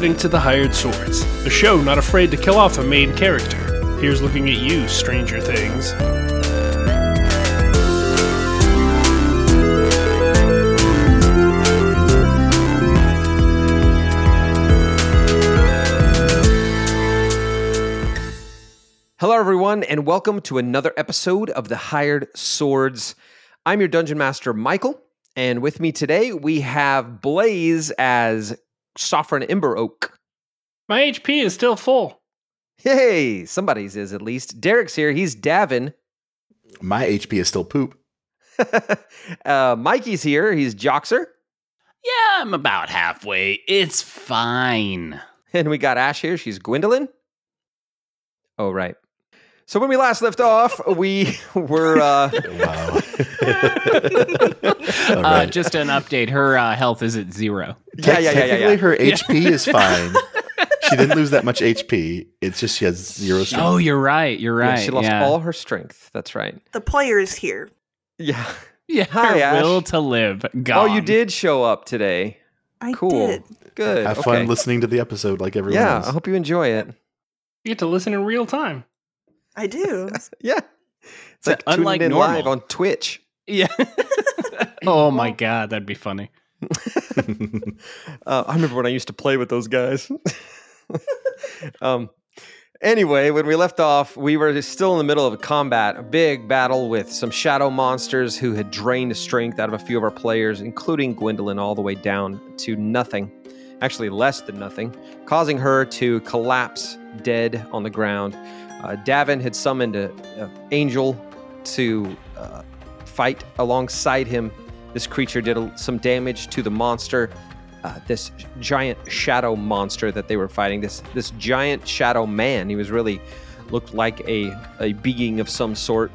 listening to The Hired Swords, a show not afraid to kill off a main character. Here's looking at you, Stranger Things. Hello, everyone, and welcome to another episode of the Hired Swords. I'm your dungeon master, Michael, and with me today we have Blaze as Sovereign Ember Oak. My HP is still full. Hey, somebody's is at least. Derek's here. He's Davin. My HP is still poop. uh, Mikey's here. He's Joxer. Yeah, I'm about halfway. It's fine. And we got Ash here. She's Gwendolyn. Oh, right. So when we last left off, we were. Uh, Wow. Uh, right. just an update. Her uh, health is at zero. yeah, yeah, yeah, yeah, yeah. her HP is fine. she didn't lose that much HP. It's just she has zero strength. Oh, you're right. You're Yeah, right. she lost yeah. all her strength. That's right. The player's here. Yeah. Yeah, Hi, her Ash. will to live. Oh, you did show up today. I Cool. did. Good. Have okay. fun listening to the episode like everyone Yeah, else. I hope you enjoy it. You get to listen in real time. I do. Yeah. It's So like tuning unlike in normal. live on Twitch. Yeah. oh my god, that'd be funny. Uh, I remember when I used to play with those guys. um, anyway, when we left off, we were still in the middle of a combat, a big battle with some shadow monsters who had drained the strength out of a few of our players, including Gwendolyn, all the way down to nothing. Actually, less than nothing, causing her to collapse dead on the ground. Uh, Davin had summoned a, a angel to uh, fight alongside him. This creature did a, some damage to the monster, uh, this giant shadow monster that they were fighting. This this giant shadow man. He was really looked like a a being of some sort,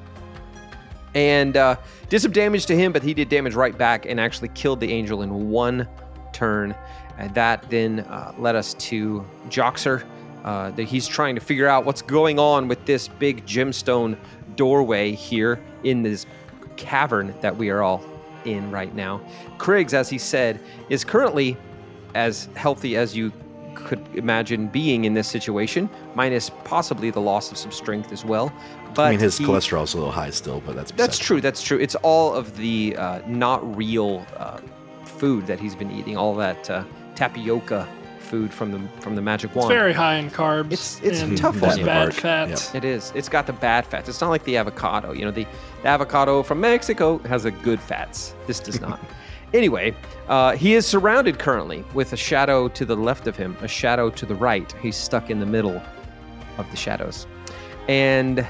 and uh, did some damage to him. But he did damage right back and actually killed the angel in one turn. And that then uh, led us to Joxer. Uh, that he's trying to figure out what's going on with this big gemstone doorway here in this cavern that we are all in right now. Kriggs, as he said, is currently as healthy as you could imagine being in this situation, minus possibly the loss of some strength as well. But I mean, his he- cholesterol's a little high still, but that's That's true. That's true. It's all of the uh, not real uh, food that he's been eating. All that uh, tapioca food from the from the magic It's wand. very high in carbs. It's- it's and tough on bad you. bad fats. It is. It's got the bad fats. It's not like the avocado. You know, the, the avocado from Mexico has a good fats. This does not. anyway, uh, he is surrounded currently with a shadow to the left of him, a shadow to the right. He's stuck in the middle of the shadows, and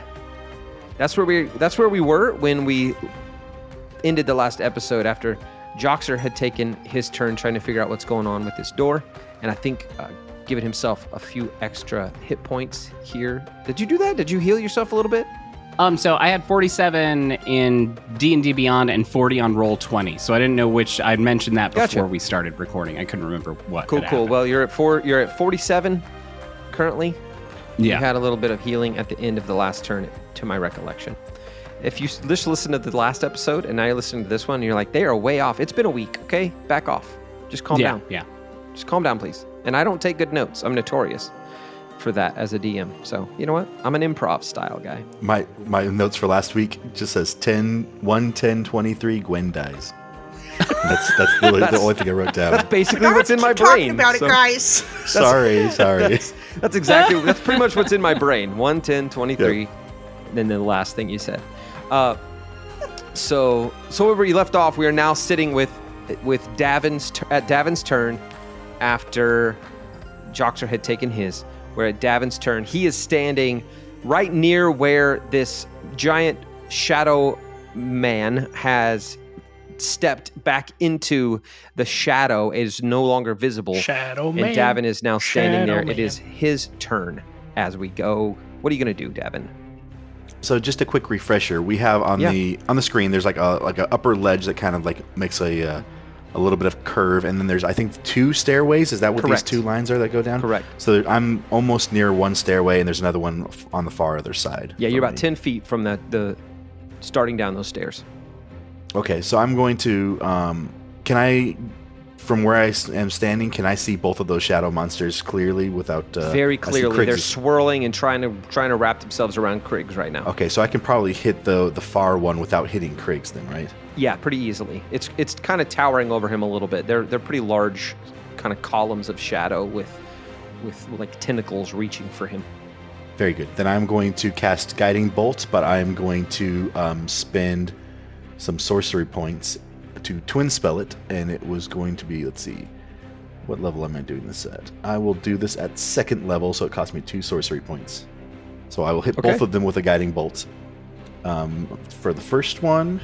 that's where we that's where we were when we ended the last episode after Joxer had taken his turn trying to figure out what's going on with this door, and I think uh, given himself a few extra hit points here. Did you do that? Did you heal yourself a little bit? Um, so I had 47 in D and D Beyond and 40 on Roll 20. So I didn't know which. I'd mentioned that before Gotcha. we started recording. I couldn't remember what. Cool, cool. happened. Well, you're at four. You're at 47 currently. Yeah. You had a little bit of healing at the end of the last turn, to my recollection. If you just listen to the last episode and now you're listening to this one, you're like, they are way off. It's been a week. Okay, back off. Just calm yeah, down. yeah. Just calm down, please. And I don't take good notes. I'm notorious for that as a DM. So you know what? I'm an improv style guy. My my notes for last week just says 10, 1, 10, 23, Gwen dies. that's that's really That's- the only thing I wrote down. That's basically what's in my keep talking brain. about so- it, guys. sorry, sorry. That's, that's exactly that's pretty much what's in my brain. 1, 10, 23, and then the last thing you said. Uh, so so where we left off, we are now sitting with with Davin's at Davin's turn after Joxer had taken his. We're at Davin's turn. He is standing right near where this giant shadow man has stepped back into the shadow. It is no longer visible. Shadow And man. Davin is now standing Shadow there. It man. is his turn as we go. What are you going to do, Davin? So just a quick refresher, we have on Yeah. the on the screen there's like a like a upper ledge that kind of like makes a uh, a little bit of curve, and then there's I think two stairways. Is that what Correct. these two lines are that go down? Correct. So there- I'm almost near one stairway, and there's another one f- on the far other side. Yeah, you're about me. 10 feet from that the starting down those stairs. Okay, so I'm going to. Um, can I from where I am standing, can I see both of those shadow monsters clearly without uh, Very clearly, they're swirling and trying to trying to wrap themselves around Kriggs right now. Okay, so I can probably hit the the far one without hitting Kriggs then, right? Yeah, pretty easily. It's it's kind of towering over him a little bit. They're they're pretty large, kind of columns of shadow with with like tentacles reaching for him. Very good. Then I'm going to cast Guiding Bolt, but I'm going to um, spend some sorcery points to twin spell it, and it was going to be, let's see, what level am I doing this at? I will do this at second level, so it costs me two sorcery points. So I will hit Okay. both of them with a Guiding Bolt. Um, for the first one,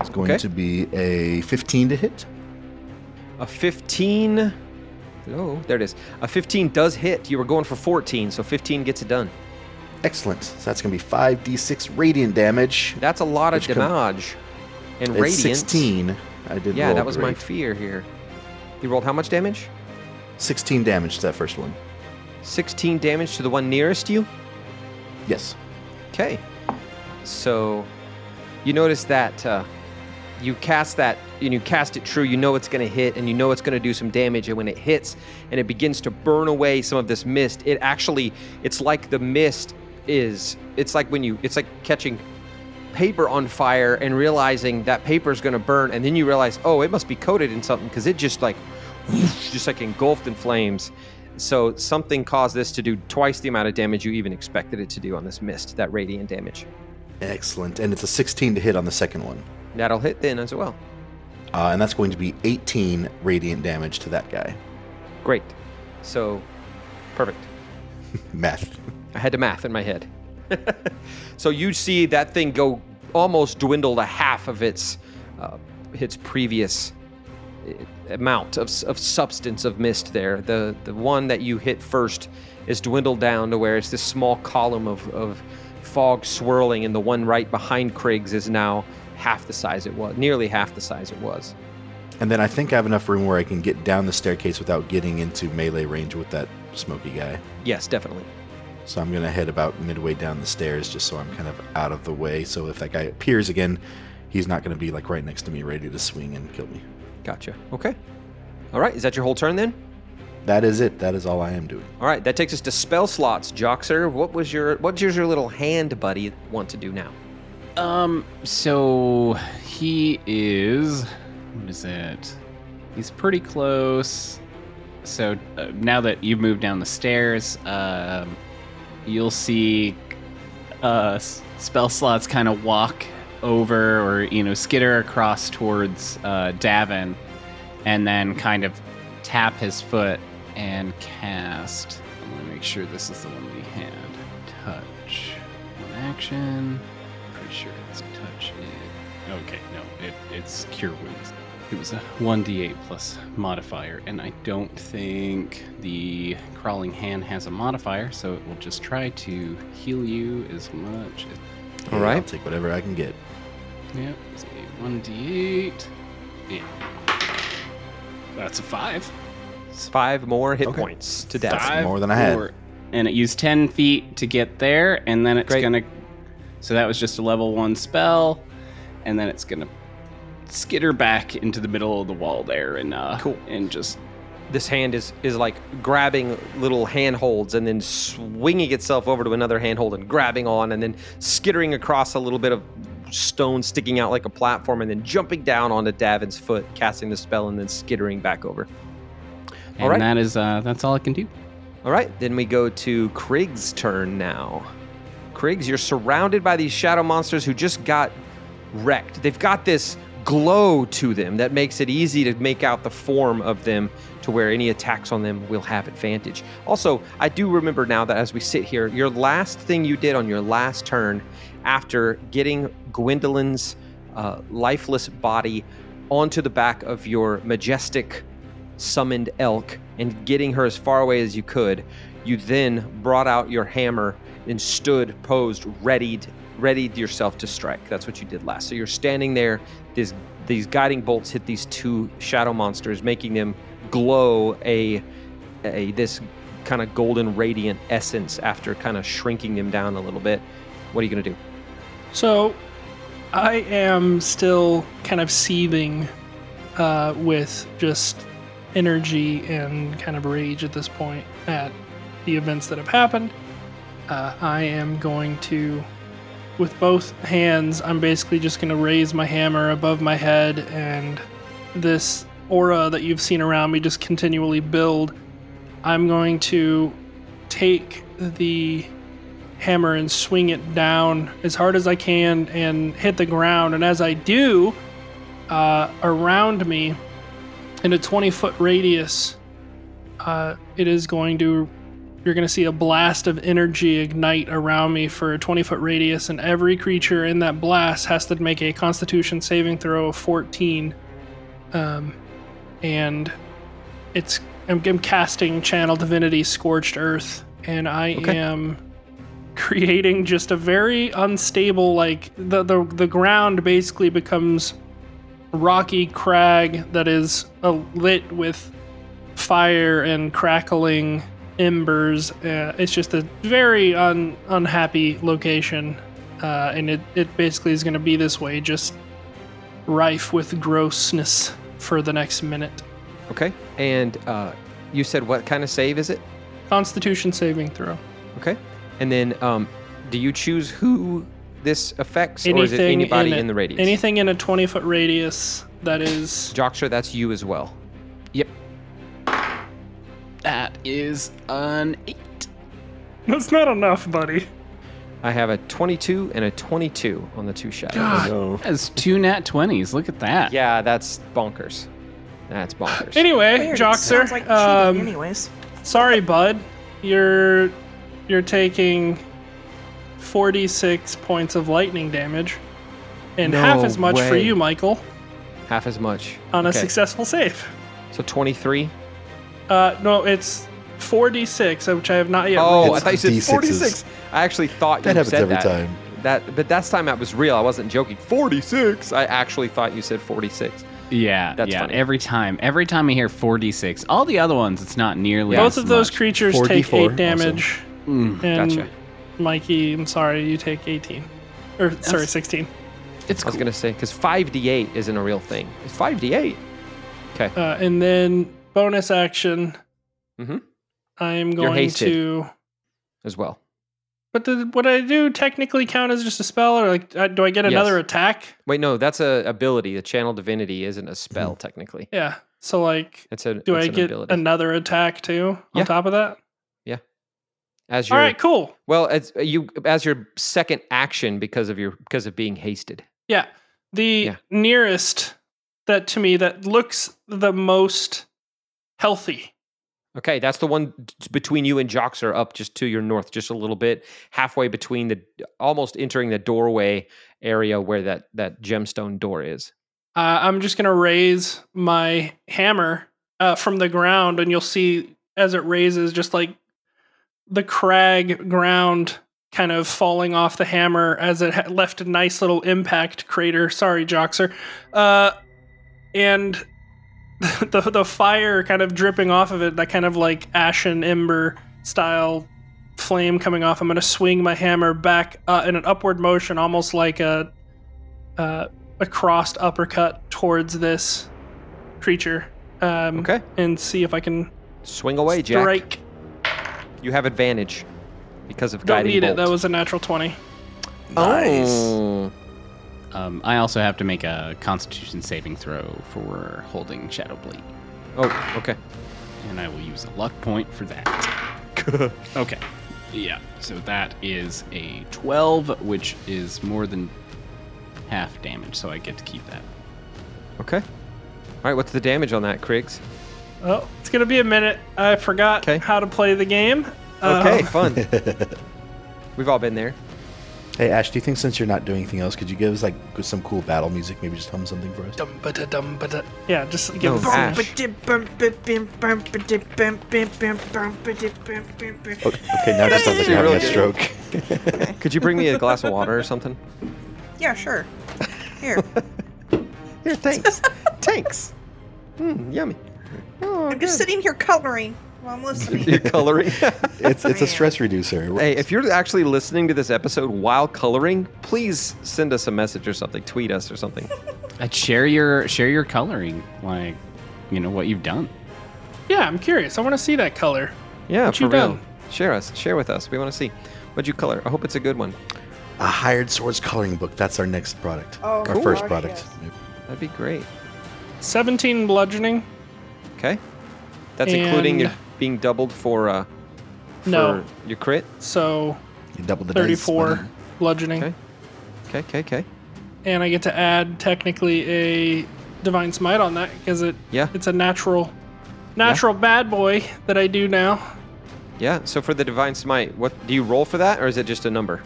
it's going Okay. to be a 15 to hit. A 15. Oh, there it is. A 15 does hit. You were going for 14, so 15 gets it done. Excellent. So that's going to be 5d6 radiant damage. That's a lot of damage. And It's radiant. 16. I did Yeah, that was my fear here. You rolled how much damage? 16 damage to that first one. 16 damage to the one nearest you. Yes. Okay. So you notice that uh, you cast that and you cast it true, you know it's going to hit and you know it's going to do some damage. And when it hits and it begins to burn away some of this mist, it actually, it's like the mist is, it's like when you, it's like catching paper on fire and realizing that paper is going to burn. And then you realize, oh, it must be coated in something because it just like, just like engulfed in flames. So something caused this to do twice the amount of damage you even expected it to do on this mist, that radiant damage. Excellent. And it's a 16 to hit on the second one. That'll hit then as well. Uh, and that's going to be 18 radiant damage to that guy. Great. So, perfect. Math. I had to math in my head. so you see that thing go almost dwindle to half of its uh, its previous uh, amount of, of substance of mist there. The the one that you hit first is dwindled down to where it's this small column of, of fog swirling, and the one right behind Kriggs is now half the size it was, nearly half the size it was. And then I think I have enough room where I can get down the staircase without getting into melee range with that smoky guy. Yes, definitely. So I'm going to head about midway down the stairs just so I'm kind of out of the way. So if that guy appears again, he's not going to be like right next to me ready to swing and kill me. Gotcha. Okay. All right. Is that your whole turn then? That is it. That is all I am doing. All right. That takes us to spell slots. Joxer, what was your what does your little hand buddy want to do now? Um, so he is. What is it? He's pretty close. So uh, now that you've moved down the stairs, um, you'll see uh, spell slots kind of walk over or, you know, skitter across towards uh, Davin and then kind of tap his foot and cast. I'm going to make sure this is the one we had. Touch. One action. Pretty sure it's touch it. Okay, no, it, it's cure wounds. It was a 1d8 plus modifier, and I don't think the crawling hand has a modifier, so it will just try to heal you as much as. All Hey, right. I'll take whatever I can get. Yep, it's a 1d8. Yeah. That's a 5. Five more hit Okay. points to death. Five more than I had. more. And it used 10 feet to get there, and then it's gonna. So that was just a level 1 spell, and then it's gonna skitter back into the middle of the wall there and uh Cool. and just This hand is is like grabbing little handholds and then swinging itself over to another handhold and grabbing on and then skittering across a little bit of stone sticking out like a platform and then jumping down onto Davin's foot, casting the spell and then skittering back over. and right. that is uh that's all it can do. All right, then we go to Kriggs' turn now. Kriggs, you're surrounded by these shadow monsters who just got wrecked. They've got this glow to them that makes it easy to make out the form of them to where any attacks on them will have advantage. Also, I do remember now that as we sit here, your last thing you did on your last turn after getting Gwendolyn's uh, lifeless body onto the back of your majestic summoned elk and getting her as far away as you could, you then brought out your hammer and stood posed, readied, readied yourself to strike. That's what you did last. So you're standing there. These these guiding bolts hit these two shadow monsters, making them glow a a this kind of golden radiant essence after kind of shrinking them down a little bit. What are you gonna do? So, I am still kind of seething uh, with just energy and kind of rage at this point at the events that have happened. Uh, I am going to, with both hands, I'm basically just going to raise my hammer above my head, and this aura that you've seen around me just continually build. I'm going to take the hammer and swing it down as hard as I can and hit the ground. And as I do, uh, around me, in a 20 foot radius, uh, it is going to. You're going to see a blast of energy ignite around me for a 20 foot radius, and every creature in that blast has to make a constitution saving throw of 14. Um, and it's. I'm, I'm casting Channel Divinity Scorched Earth, and I Okay. am creating just a very unstable like the, the the ground basically becomes rocky crag that is uh, lit with fire and crackling embers uh, it's just a very un, unhappy location uh, and it, it basically is going to be this way just rife with grossness for the next minute Okay. And uh, you said what kind of save is it? constitution saving throw Okay. And then um, do you choose who this affects, or is it anybody in, in, the radius? anything in a 20 foot radius that is Joxer, that's you as well. Yep. That is an eight. that's not enough buddy I have a 22 and a 22 on the two shadows. God. No. That's two nat 20s. Look at that. Yeah, that's bonkers. That's bonkers. anyway Weird. joxer like um, anyways. sorry bud you're you're taking 46 points of lightning damage and half as much for you michael Half as much. on a successful save So 23. Uh no it's 4d6 which i have not yet Oh, rolled. I thought you said 46. I actually thought you said That That happens said every that. time. That, but that's time that was real. I wasn't joking. 46. I actually thought you said 46. Yeah, That's yeah. funny. Every time, every time I hear 4d6, all the other ones, it's not nearly. both as of those much. creatures 4d4 take 8 damage Mm, and Gotcha. mikey i'm sorry you take 18 or sorry 16 it's I was cool. going to say, because 5d8 isn't a real thing. It's 5d8. uh, and then bonus action Mhm. i'm You're going to as well. But did what I do technically count as just a spell, or like, uh, do I get Yes. another attack? Wait, no, that's a ability. The channel divinity isn't a spell, technically. Yeah. So like, It's a do it's I an get ability. another attack too on Yeah. top of that? Yeah. As All your right, cool. well, as you as your second action because of your because of being hasted. Yeah. The Yeah. nearest that to me that looks the most healthy. Okay, that's the one between you and Joxer up just to your north, just a little bit, halfway between the almost entering the doorway area where that that gemstone door is. Uh, I'm just gonna raise my hammer uh, from the ground, and you'll see as it raises, just like the crag ground kind of falling off the hammer as it ha- left a nice little impact crater. Sorry, Joxer. Uh, and the the fire kind of dripping off of it, that kind of like ashen ember style flame coming off. I'm gonna swing my hammer back uh, in an upward motion, almost like a. Uh, a crossed uppercut towards this creature um, Okay, and see if I can swing away, Jack. strike. You have advantage because of Don't guiding need it. bolt. That was a natural 20. Nice. Oh. Um, I also have to make a Constitution saving throw for holding Shadow Blade, Oh, okay. and I will use a luck point for that. okay. Yeah. So that is a 12, which is more than half damage, so I get to keep that. Okay. All right, what's the damage on that, Kriggs? Oh, it's going to be a minute. I forgot Okay. how to play the game. Okay, Uh, fun. We've all been there. Hey Ash, do you think since you're not doing anything else, could you give us like some cool battle music? Maybe just hum something for us. dum ba dum ba Yeah, just give No, us Ash. Oh, okay, now it just sounds like you're having a stroke. Could you bring me a glass of water or something? Yeah, sure. Here. Here, thanks. thanks. Mm, yummy. Oh, I'm just good. sitting here coloring while I'm listening. You're coloring. It's it's a stress reducer. hey, if you're actually listening to this episode while coloring, please send us a message or something. Tweet us or something. I'd uh, share your share your coloring, like you know what you've done. Yeah, I'm curious. I want to see that color. Yeah, What for you real. done? Share us. Share with us. We want to see. What'd you color? I hope it's a good one. A hired swords coloring book. That's our next product. Oh, our cool. first product. yes. That'd be great. 17 bludgeoning. Okay. That's including your And- being doubled for uh for No. your crit. So You double the 34 buddy. bludgeoning. Okay. Okay, okay, okay. And I get to add technically a divine smite on that because it Yeah. it's a natural natural bad boy that I do now. Yeah. So for the divine smite, what do you roll for that or is it just a number?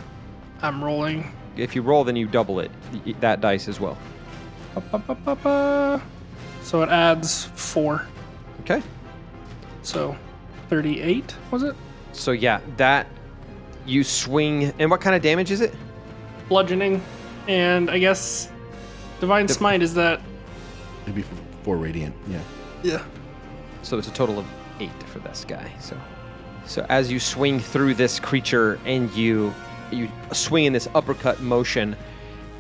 I'm rolling. If you roll then you double it. That dice as well. So it adds 4. Okay. So 38 was it? So yeah, that you swing and what kind of damage is it? Bludgeoning and I guess divine The- smite is that It'd four radiant. Yeah. yeah. So it's a total of eight for this guy. So, so as you swing through this creature and you you swing in this uppercut motion,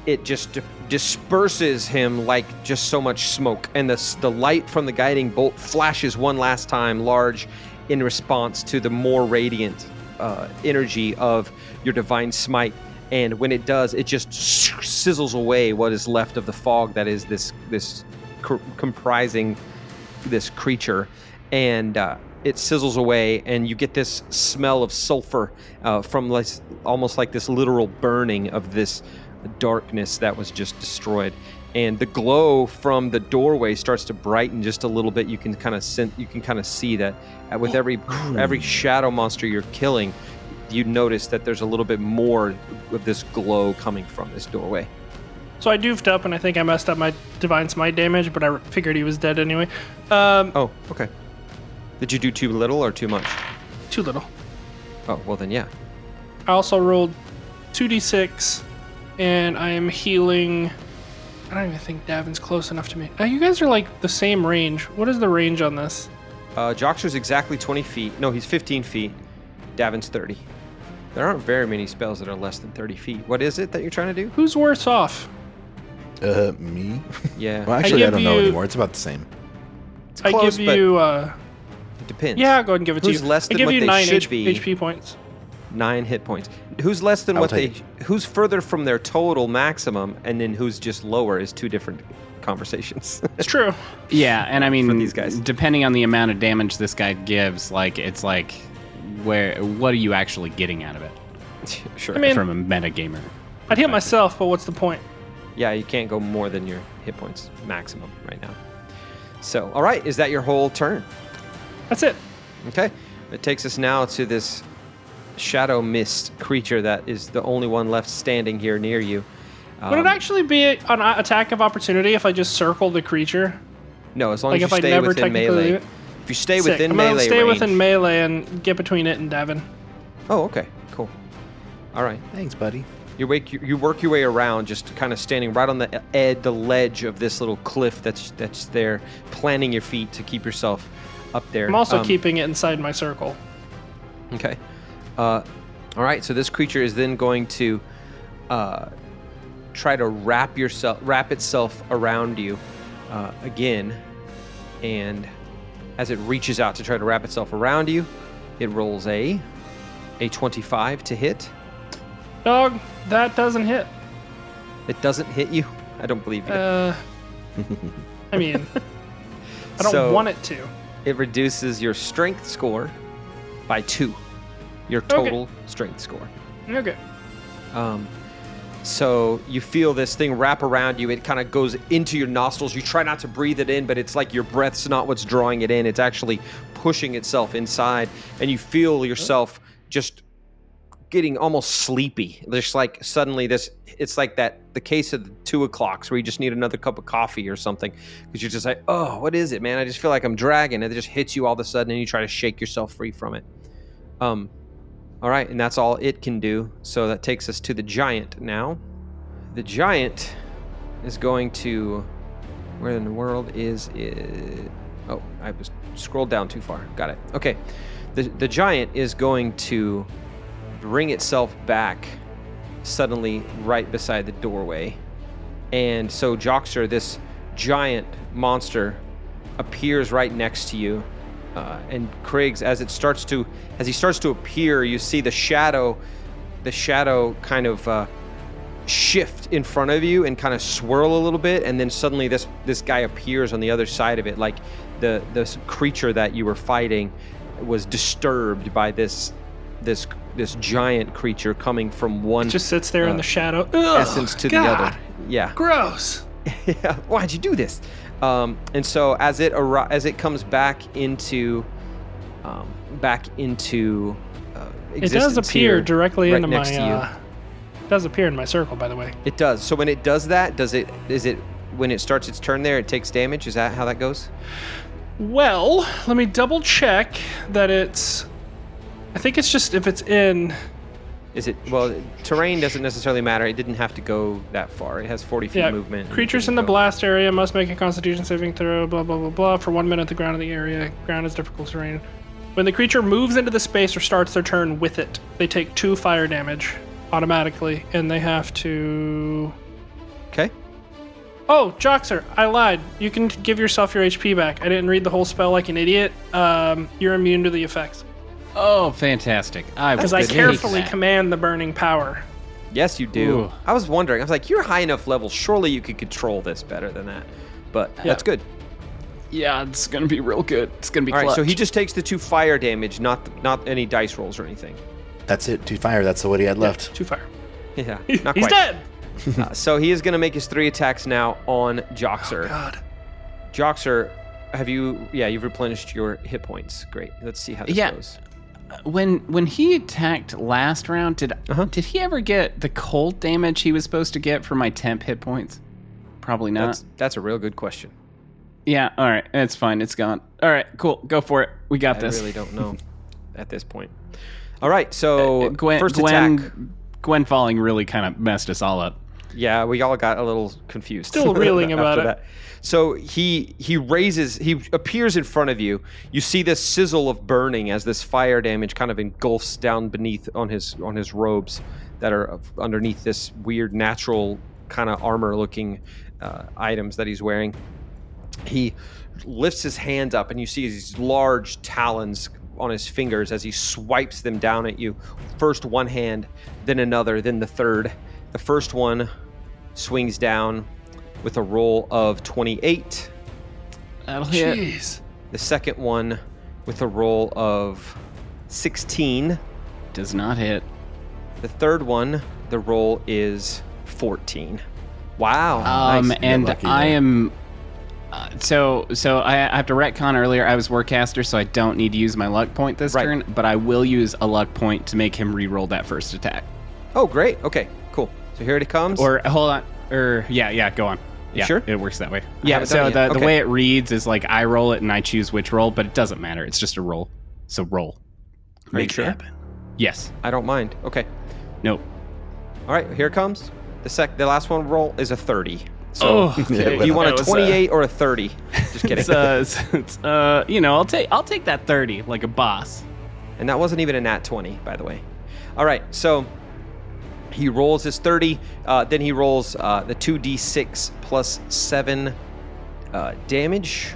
it just di- disperses him like just so much smoke, and the the light from the guiding bolt flashes one last time, large, in response to the more radiant uh, energy of your divine smite. And when it does, it just sizzles away what is left of the fog that is this this comprising this creature, and uh, it sizzles away, and you get this smell of sulfur uh, from like, almost like this literal burning of this darkness that was just destroyed. And the glow from the doorway starts to brighten just a little bit. You can kind of sen- you can kind of see that uh, with every every shadow monster you're killing, you notice that there's a little bit more of this glow coming from this doorway. So I doofed up and I think I messed up my divine smite damage, but I figured he was dead anyway. Um, Oh, okay. Did you do too little or too much? too little. Oh, well then, yeah. I also rolled 2d6 and I am healing. I don't even think Davin's close enough to me. Uh, you guys are like the same range. What is the range on this? Uh, Joxer's exactly 20 feet. No, he's 15 feet. Davin's 30. There aren't very many spells that are less than 30 feet. What is it that you're trying to do? Who's worse off? Uh, me? Yeah, well, actually, I, give don't know anymore. It's about the same. it's I give but you. Uh, it depends. yeah, go ahead and give it to Who's you. less I than give what you they nine should H- be? HP points. Nine hit points. Who's less than I'll what they? take Who's further from their total maximum, and then who's just lower is two different conversations. It's true. Yeah, and I mean, these guys. depending on the amount of damage this guy gives, like it's like, where what are you actually getting out of it sure. I mean- from a metagamer? I'd hit myself, but what's the point? Yeah, you can't go more than your hit points maximum right now. So, all right, is that your whole turn? That's it. Okay. It takes us now to this shadow mist creature that is the only one left standing here near you. Would it Um, actually be an attack of opportunity if I just circle the creature? No, as long Like as if you I stay never within melee. it? If you stay Sick. within I'm gonna melee stay range. within melee and get between it and Devin. oh, okay. Cool. All right. Thanks, buddy. You wake you, you work your way around, just kind of standing right on the ed, the ledge of this little cliff that's that's there, planting your feet to keep yourself up there. I'm also Um, keeping it inside my circle. Okay. Uh, all right. So this creature is then going to uh, try to wrap yourself, wrap itself around you uh, again, and as it reaches out to try to wrap itself around you, it rolls a a 25 to hit. Dog, that doesn't hit. It doesn't hit you. I don't believe you. Uh, I mean, I don't So- want it to. it reduces your strength score by two. Your Okay. total strength score. Okay. Um, so you feel this thing wrap around you. It kind of goes into your nostrils. You try not to breathe it in, but it's like your breath's not what's drawing it in. It's actually pushing itself inside, and you feel yourself just getting almost sleepy. Just like suddenly this, it's like that the case of the two o'clocks where you just need another cup of coffee or something because you're just like, oh, what is it, man? I just feel like I'm dragging. And it just hits you all of a sudden, and you try to shake yourself free from it. Um, all right, and that's all it can do. So that takes us to the giant now. The giant is going to. Where in the world is it? Oh, I was scrolled down too far. Got it. Okay. The, the giant is going to bring itself back suddenly right beside the doorway. And so Joxer, this giant monster, appears right next to you. Uh, and Kriggs as it starts to, as he starts to appear, you see the shadow, the shadow kind of uh, shift in front of you and kind of swirl a little bit, and then suddenly this this guy appears on the other side of it, like the this creature that you were fighting was disturbed by this this this giant creature coming from one Just sits there in Uh, the shadow. Ugh, essence to God, the other. Yeah. Gross. yeah. Why'd you do this? Um, and so as it arri- as it comes back into um, back into uh, It does appear here, directly right into my. Uh, it does appear in my circle, by the way. It does. So when it does that, does it is it when it starts its turn there, it takes damage? Is that how that goes? Well, let me double check that it's. I think it's just if it's in. Is it well? Terrain doesn't necessarily matter. It didn't have to go that far. It has 40 feet Yeah, movement. creatures in the blast area must make a Constitution saving throw. Blah blah blah blah. For one minute, the ground in the area ground is difficult terrain. When the creature moves into the space or starts their turn with it, they take two fire damage automatically, and they have to. Okay. Oh, Joxer, I lied. You can give yourself your HP back. I didn't read the whole spell like an idiot. Um, you're immune to the effects Oh, fantastic! I because I would carefully that. command the burning power. Yes, you do. Ooh. I was wondering. I was like, you're high enough level. Surely you could control this better than that. But that's good. Yeah, it's gonna be real good. It's gonna be All right. So he just takes the two fire damage, not not any dice rolls or anything. That's it. Two fire. That's what he had left. Two fire. Yeah. Not quite He's quite. dead. Uh, so he is going to make his three attacks now on Joxer. God. Joxer, have you? Yeah, you've replenished your hit points. Great. Let's see how this Yeah. goes. When when he attacked last round, did Uh-huh. did he ever get the cold damage he was supposed to get for my temp hit points? Probably not. That's that's a real good question. Yeah. All right. It's fine. It's gone. All right. Cool. Go for it. We got I this. I really don't know at this point. All right. So Uh, Gwen, first Gwen, attack. Gwen falling really kind of messed us all up. Yeah, we all got a little confused. Still reeling about after it. that. So he he raises he appears in front of you. You see this sizzle of burning as this fire damage kind of engulfs down beneath on his on his robes that are underneath this weird natural kind of armor looking uh, items that he's wearing. He lifts his hand up and you see these large talons on his fingers as he swipes them down at you. First one hand, then another, then the third. The first one swings down with a roll of 28. That'll hit. Jeez. The second one with a roll of 16. Does not hit. The third one, the roll is 14. Wow. Um, nice. and lucky I there. am. Uh, so, so I, I have to retcon earlier. I was warcaster, so I don't need to use my luck point this Right. turn. But I will use a luck point to make him re-roll that first attack. Oh, great. Okay, cool. So here it comes. Or hold on. Or yeah, yeah. Go on. Yeah, sure? it works that way. Yeah. So the, yet. the way it reads is like I roll it and I choose which roll, but it doesn't matter. It's just a roll. So roll. Are you Make it sure? happen. Yes. I don't mind. Okay. Nope. All right, here it comes. The sec the last one roll is a 30. So Oh, do you want a was, uh, 28 or a 30? Just kidding. It's, uh, it's, it's, uh, you know, I'll take I'll take that thirty like a boss. And that wasn't even a nat 20, by the way. All right, so he rolls his 30. Uh, then he rolls uh, the 2d6 plus 7 uh, damage.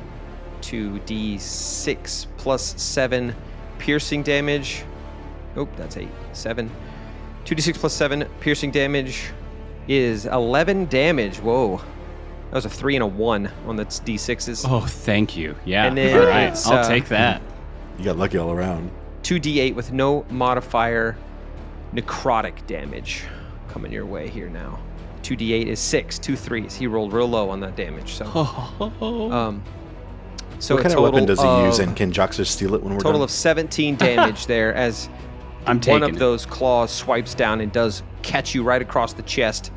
2d6 plus 7 piercing damage. Oh, that's 8. 7. 2d6 plus 7 piercing damage is 11 damage. Whoa. That was a 3 and a 1 on the d6s. Oh, thank you. Yeah. And then all right, it's, I'll uh, take that. You got lucky all around. 2d8 with no modifier necrotic damage coming your way here now. 2d8 is 6, two threes. He rolled real low on that damage. So, um, so what a kind of total weapon does he use, of- and can Joxer steal it when we're total done? of 17 damage there as I'm one taking of it. those claws swipes down and does catch you right across the chest,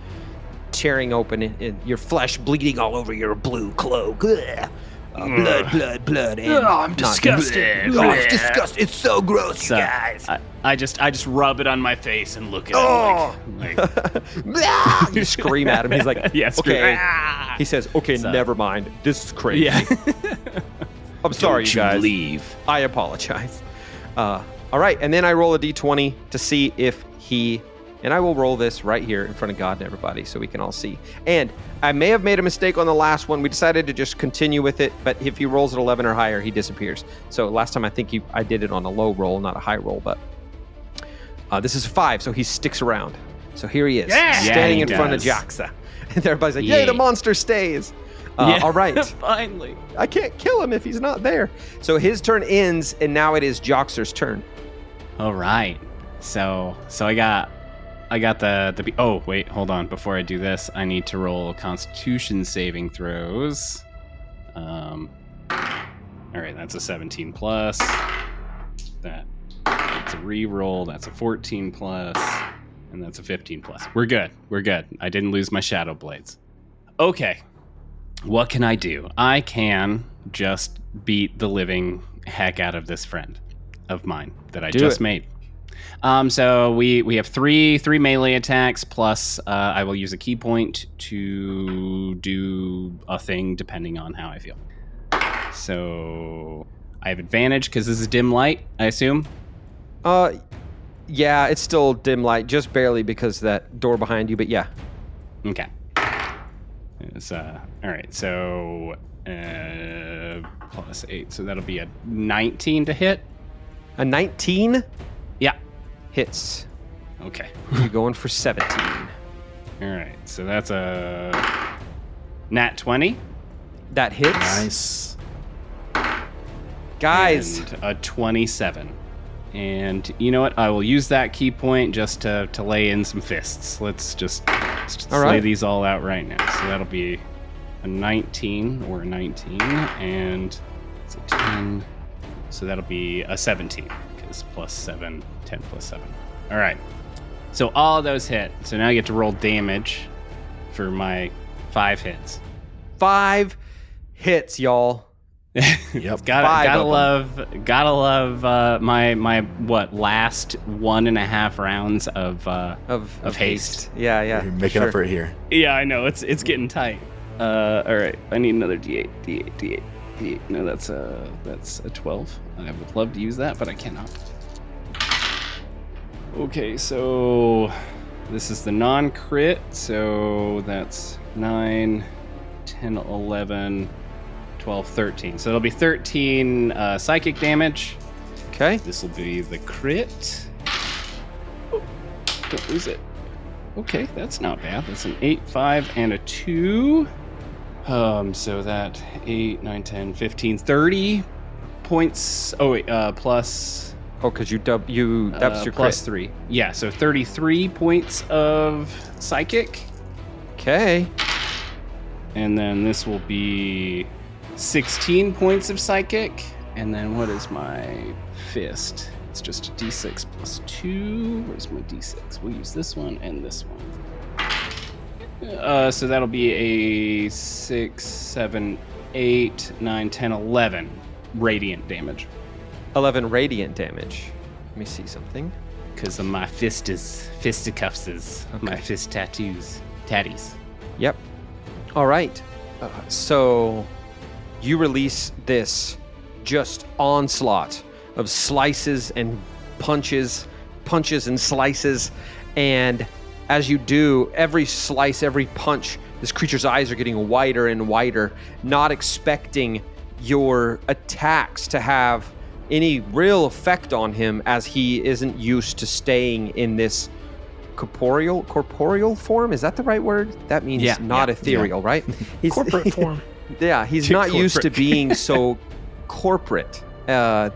tearing open and, and your flesh bleeding all over your blue cloak. Ugh. Uh, blood, blood, blood. And Ugh, I'm not- disgusted. Oh, it's disgusting. It's so gross, So, you guys. I, I just I just rub it on my face and look at Oh! him like, like you scream at him. He's like, Yeah, scream. okay. Ah! He says, okay, So- never mind. This is crazy. yeah. I'm sorry, you guys. leave. I apologize. Uh, all right, and then I roll a d20 to see if he And I will roll this right here in front of God and everybody so we can all see. And I may have made a mistake on the last one. We decided to just continue with it, but if he rolls at 11 or higher, he disappears. So last time I think he, I did it on a low roll, not a high roll, but uh, this is five, so he sticks around. So here he is, Yeah! standing Yeah, in he front of. Joxer. And everybody's like, yay, the monster stays. Uh, All right. Finally. I can't kill him if he's not there. So his turn ends, and now it is Joxer's turn. All right. So so I got I got the the oh wait hold on before I do this I need to roll Constitution saving throws. Um. All right, that's a 17 plus. That that's a re-roll. That's a 14 plus, and that's a 15 plus. We're good. We're good. I didn't lose my shadow blades. Okay. What can I do? I can just beat the living heck out of this friend of mine that I Do just it. made. Um, so we we have three three melee attacks plus uh, I will use a key point to do a thing depending on how I feel. So I have advantage because this is dim light. I assume. Uh, yeah, it's still dim light, just barely because that door behind you. But yeah, Okay. It's, uh, all right. So uh, plus eight, so that'll be a 19 to hit. a 19 Yeah. Hits. Okay. You're going for 17. All right. So that's a nat 20. That hits, Nice. guys. and a 27 and you know what i will use that key point just to, to lay in some fists let's just, just All lay these all out right now so that'll be a 19 or a 19 and it's a 10 so that'll be a 17 because plus 7 10 plus 7 all right so all of those hit so now i get to roll damage for my five hits Five hits, y'all. Yep. gotta Five gotta of 'em. love gotta love uh, my my what last one and a half rounds of uh, Of, Of haste. Yeah, yeah. You're making sure. up for it here. yeah I know it's it's getting tight. Uh, all right, I need another D8, D8, D8, D8. No, that's a that's a twelve. I would love to use that, but I cannot. Okay, so this is the non-crit, so that's 9, 10, 11, 12, 13. So it'll be 13 uh, psychic damage. Okay. This will be the crit. Oh, don't lose it. Okay, that's not bad. That's an 8, 5, and a 2. Um, so that 8, 9, 10, 15, 30 points. Oh, wait, uh, plus Oh, because you dub you that's uh, your plus crit. three. Yeah, so 33 points of psychic. Okay. And then this will be 16 points of psychic. And then what is my fist? It's just a d6 plus 2. Where's my d6? We'll use this one and this one. Uh, so that'll be a 6, 7, 8, 9, 10, 11 radiant damage. 11 radiant damage. Let me see something. Because of my fist is fisticuffs is my fist tattoos. Tatties. Yep. All right. Uh, so you release this just onslaught of slices and punches, punches and slices. And as you do, every slice, every punch, this creature's eyes are getting wider and wider, not expecting your attacks to have any real effect on him as he isn't used to staying in this corporeal corporeal form? Is that the right word? That means Yeah, not yeah, ethereal right? He's Corporate form. yeah he's To not used to being so corporate. Uh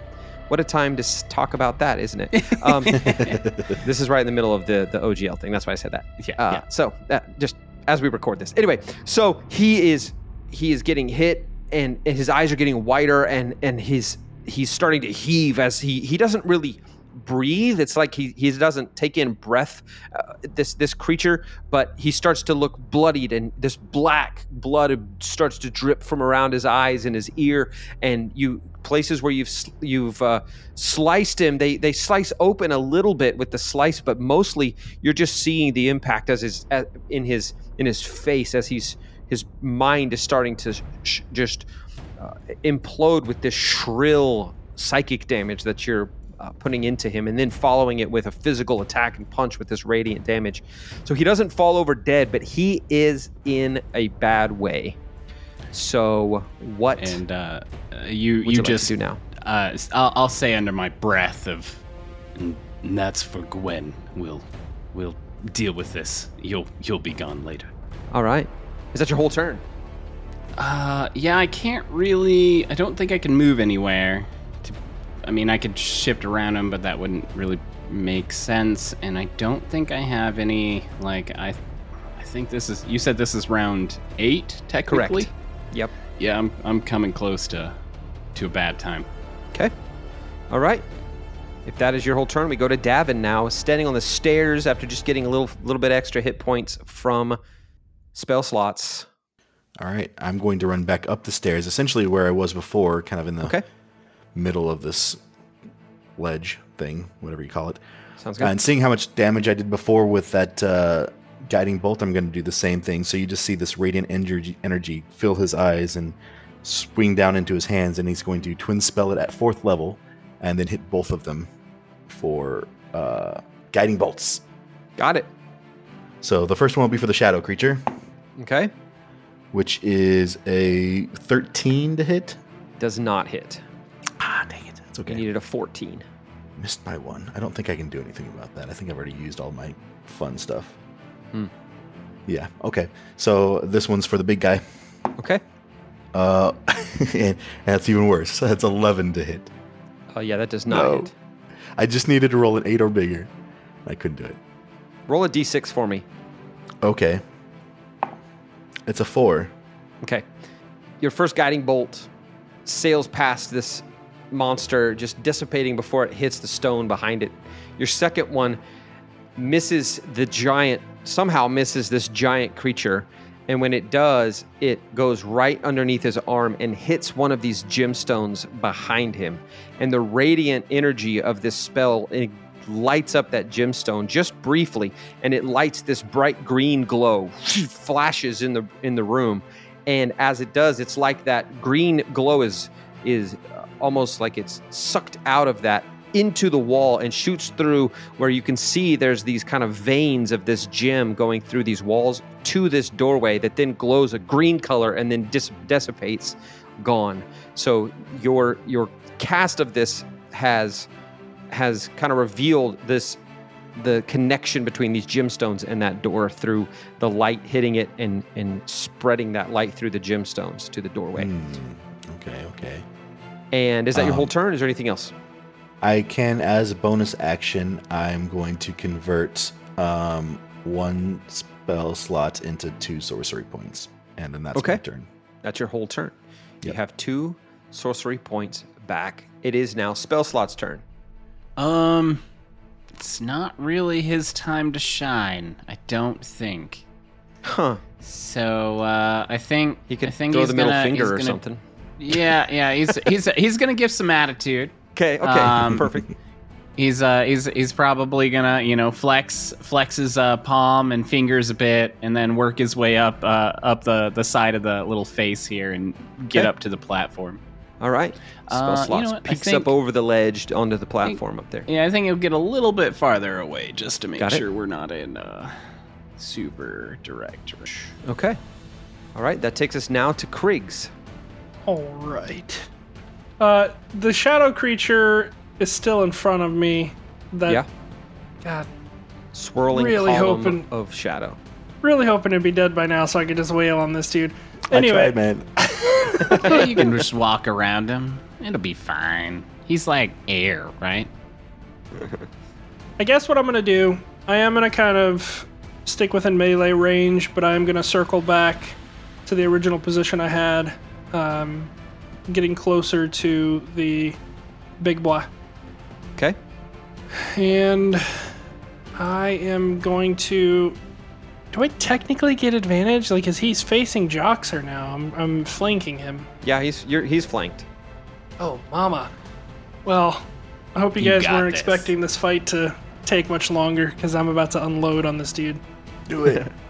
what a time to talk about that isn't it? Um this is right in the middle of the the ogl thing. That's why i said that. Yeah. uh, yeah. So uh, just as we record this, anyway. So he is he is getting hit, and, and his eyes are getting wider, and and his he's starting to heave as he he doesn't really breathe. It's like he he doesn't take in breath. Uh, this this creature, but he starts to look bloodied, and this black blood starts to drip from around his eyes and his ear, and you places where you've you've uh, sliced him. They they slice open a little bit with the slice, but mostly you're just seeing the impact as his as, in his in his face as he's his mind is starting to sh- just uh, implode with this shrill psychic damage that you're uh, putting into him, and then following it with a physical attack and punch with this radiant damage. So he doesn't fall over dead, but he is in a bad way. So what And uh, uh, you you you, just like do now? uh, I'll, I'll say under my breath of, and that's for Gwen. We'll we'll deal with this. You'll you'll be gone later. All right. Is that your whole turn? Uh, yeah, I can't really. I don't think I can move anywhere. To, I mean, I could shift around him, but that wouldn't really make sense. And I don't think I have any. Like, I, I think this is. You said this is round eight, technically. Correct. Yep. Yeah, I'm I'm coming close to, to a bad time. Okay. All right. If that is your whole turn, we go to Davin now, standing on the stairs after just getting a little little bit extra hit points from spell slots. All right, I'm going to run back up the stairs, essentially where I was before, kind of in the Okay. middle of this ledge thing, whatever you call it. Sounds Uh, good. and seeing how much damage I did before with that uh, guiding bolt, I'm going to do the same thing. So you just see this radiant energy, energy fill his eyes and swing down into his hands, and he's going to twin spell it at fourth level, and then hit both of them for uh, guiding bolts. Got it. So the first one will be for the shadow creature, Okay. Which is a 13 to hit. Does not hit. Ah, dang it. It's You okay. needed a 14. Missed by one. I don't think I can do anything about that. I think I've already used all my fun stuff. Hmm. Yeah, okay. So this one's for the big guy. Okay. Uh, and that's even worse. That's 11 to hit. Oh yeah, that does not No. hit. I just needed to roll an 8 or bigger. I couldn't do it. Roll a d6 for me. Okay. It's a 4. Okay. Your first guiding bolt sails past this monster, just dissipating before it hits the stone behind it. Your second one misses the giant, somehow misses this giant creature. And when it does, it goes right underneath his arm and hits one of these gemstones behind him. And the radiant energy of this spell lights up that gemstone just briefly, and it lights this bright green glow, flashes in the in the room. And as it does, it's like that green glow is is uh, almost like it's sucked out of that into the wall and shoots through where you can see there's these kind of veins of this gem going through these walls to this doorway that then glows a green color and then dis- dissipates gone so your your cast of this has has kind of revealed this the connection between these gemstones and that door through the light hitting it and and spreading that light through the gemstones to the doorway Hmm. Okay, okay. and is that your whole Um, turn is there anything else I can, as a bonus action, I'm going to convert um, one spell slot into two sorcery points. And then that's my Okay. turn. That's your whole turn. You have two sorcery points back. It is now spell slot's turn. Um, it's not really his time to shine. I don't think. Huh. So uh, I think He could I think throw he's the middle gonna- finger or gonna- something. Yeah, yeah. He's he's he's gonna give some attitude. Okay, okay. Um, Perfect. He's uh he's he's probably gonna you know flex flex his uh, palm and fingers a bit, and then work his way up uh, up the the side of the little face here and get Okay. up to the platform. All right. Spell uh, you slots know peeks think- up over the ledge onto the platform up there. Yeah, I think he'll get a little bit farther away just to make Got it. sure we're not in uh, super direct. Okay. All right. That takes us now to Kriggs. All right. Uh, the shadow creature is still in front of me. That yeah. God, Swirling Really column hoping- of shadow. really hoping to be dead by now, so I could just wail on this dude. I Anyway, tried, man. You can just walk around him. It'll be fine. He's like air, right? I guess what I'm gonna do, I am gonna kind of stick within melee range, but I am gonna circle back to the original position I had, um, getting closer to the big boy. Okay. And I am going to. Do I technically get advantage? Like, as he's facing Joxer now, I'm, I'm flanking him. Yeah, he's you're, he's flanked. Oh, mama. Well, I hope you, You guys got weren't this. expecting this fight to take much longer because I'm about to unload on this dude. Do it.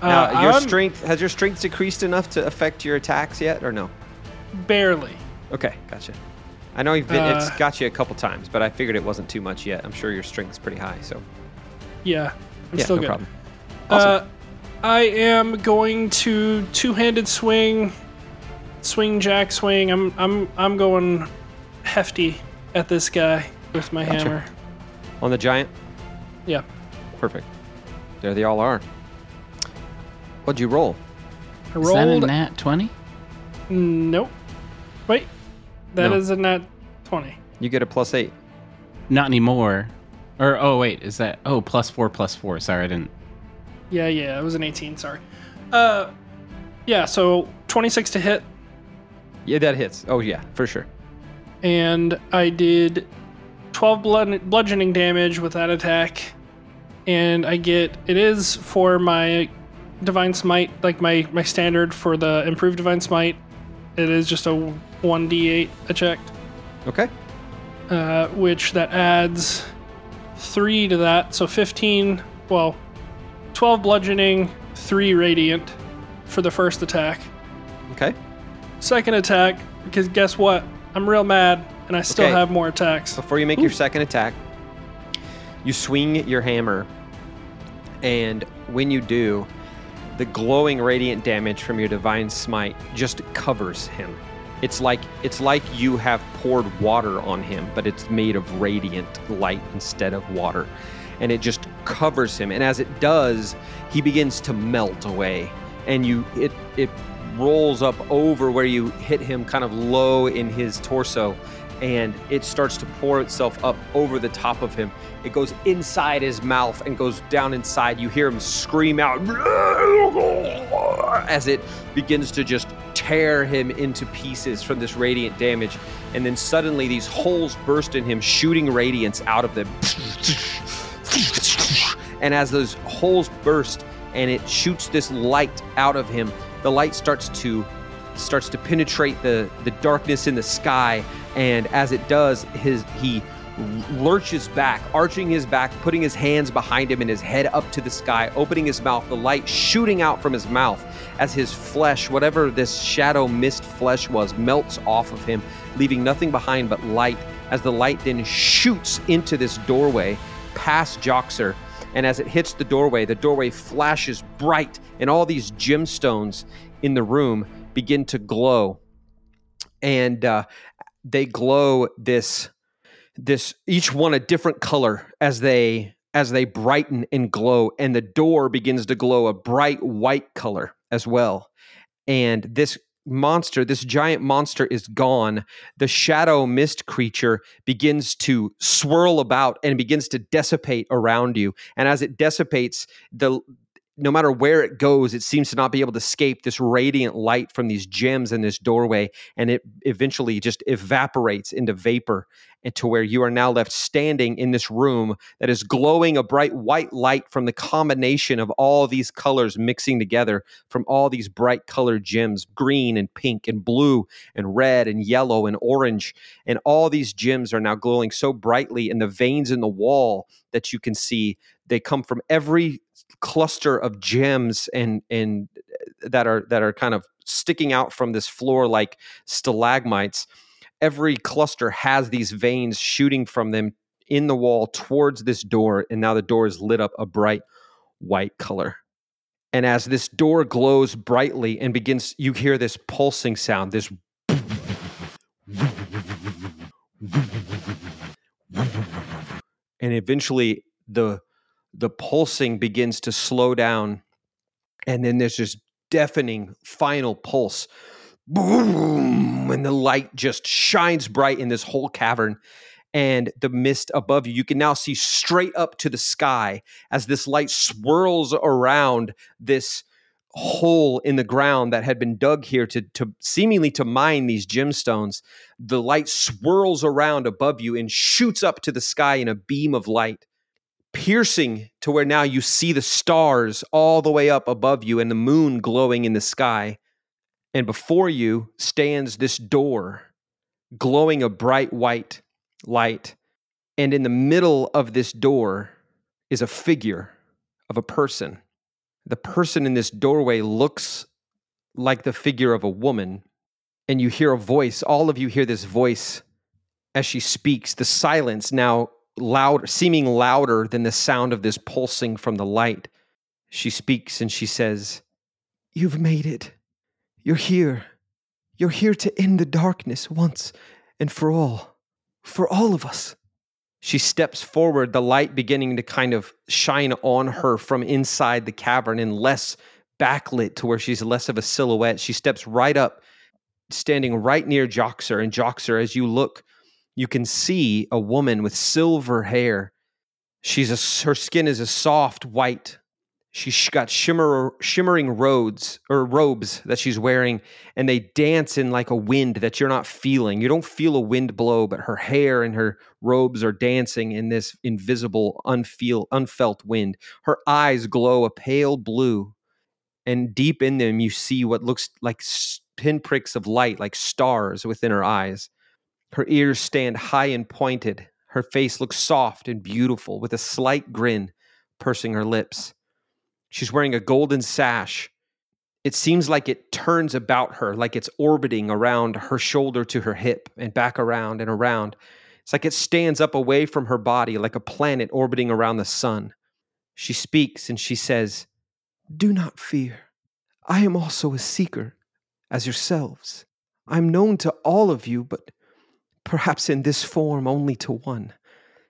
Now, Uh, your I'm strength has your strength decreased enough to affect your attacks yet, or no? barely. Okay, gotcha. I know you've been, it's Uh, got you a couple times, but I figured it wasn't too much yet. I'm sure your strength's pretty high, so Yeah, I'm yeah, still no good. problem. Awesome. Uh, I am going to two-handed swing, swing jack swing. I'm I'm I'm going hefty at this guy with my Gotcha. hammer. On the giant, Yeah. perfect. There they all are. What'd you roll? I rolled. Is that a nat 20? Nope. Wait, that No. is a nat twenty. You get a plus eight. Not anymore. Or, oh, wait, is that. Oh, plus four, plus four. Sorry, I didn't. Yeah, yeah, it was an eighteen. Sorry. Uh, yeah. So twenty-six to hit, Yeah, that hits. Oh yeah, for sure. and I did twelve blood bludgeoning damage with that attack, and I get it is for my divine smite, like my my standard for the improved divine smite. It is just a one d8 eject. Okay. uh, which that adds three to that. So 15, well, 12 bludgeoning, three radiant for the first attack. Okay. Second attack, because guess what? I'm real mad and I still Okay. have more attacks. Before you make your second attack, you swing your hammer, and when you do, the glowing radiant damage from your divine smite just covers him. It's like it's like you have poured water on him, but it's made of radiant light instead of water. And it just covers him. And as it does, he begins to melt away. And you it it rolls up over where you hit him kind of low in his torso and it starts to pour itself up over the top of him. It goes inside his mouth and goes down inside. You hear him scream out as it begins to just tear him into pieces from this radiant damage. And then suddenly these holes burst in him, shooting radiance out of them. And as those holes burst and it shoots this light out of him, the light starts to starts to penetrate the the darkness in the sky. And as it does his he lurches back arching his back putting his hands behind him and his head up to the sky opening his mouth the light shooting out from his mouth as his flesh whatever this shadow mist flesh was melts off of him leaving nothing behind but light. As the light then shoots into this doorway past Joxer and as it hits the doorway, the doorway flashes bright, and all these gemstones in the room begin to glow. And uh, they glow this, this each one a different color as they as they brighten and glow, and the door begins to glow a bright white color as well. And this monster, this giant monster, is gone. The shadow mist creature begins to swirl about and begins to dissipate around you. And as it dissipates, the no matter where it goes, it seems to not be able to escape this radiant light from these gems in this doorway, and it eventually just evaporates into vapor, and to where you are now left standing in this room that is glowing a bright white light from the combination of all these colors mixing together from all these bright colored gems green and pink and blue and red and yellow and orange and all these gems are now glowing so brightly in the veins in the wall that you can see. They come from every cluster of gems and and uh, that are that are kind of sticking out from this floor like stalagmites every cluster has these veins shooting from them in the wall towards this door and now the door is lit up a bright white color. And as this door glows brightly and begins you hear this pulsing sound this and eventually the the pulsing begins to slow down and then there's this deafening final pulse boom and the light just shines bright in this whole cavern and the mist above you you can now see straight up to the sky as this light swirls around this hole in the ground that had been dug here to, to seemingly to mine these gemstones. The light swirls around above you and shoots up to the sky in a beam of light piercing to where now you see the stars all the way up above you and the moon glowing in the sky. And before you stands this door glowing a bright white light. And in the middle of this door is a figure of a person. The person in this doorway looks like the figure of a woman. And you hear a voice. All of you hear this voice as she speaks, the silence now loud, seeming louder than the sound of this pulsing from the light. She speaks and she says, You've made it. You're here. You're here to end the darkness once and for all. For all of us. She steps forward, the light beginning to kind of shine on her from inside the cavern and less backlit to where she's less of a silhouette. She steps right up, standing right near Joxer. And Joxer, as you look, you can see a woman with silver hair. She's a, her skin is a soft white. She's got shimmer, shimmering robes or robes that she's wearing, and they dance in like a wind that you're not feeling. You don't feel a wind blow, but her hair and her robes are dancing in this invisible, unfeel, unfelt wind. Her eyes glow a pale blue, and deep in them you see what looks like pinpricks of light, like stars within her eyes. Her ears stand high and pointed. Her face looks soft and beautiful, with a slight grin pursing her lips. She's wearing a golden sash. It seems like it turns about her, like it's orbiting around her shoulder to her hip and back around and around. It's like it stands up away from her body, like a planet orbiting around the sun. She speaks and she says, Do not fear. I am also a seeker, as yourselves. I'm known to all of you, but perhaps in this form only to one.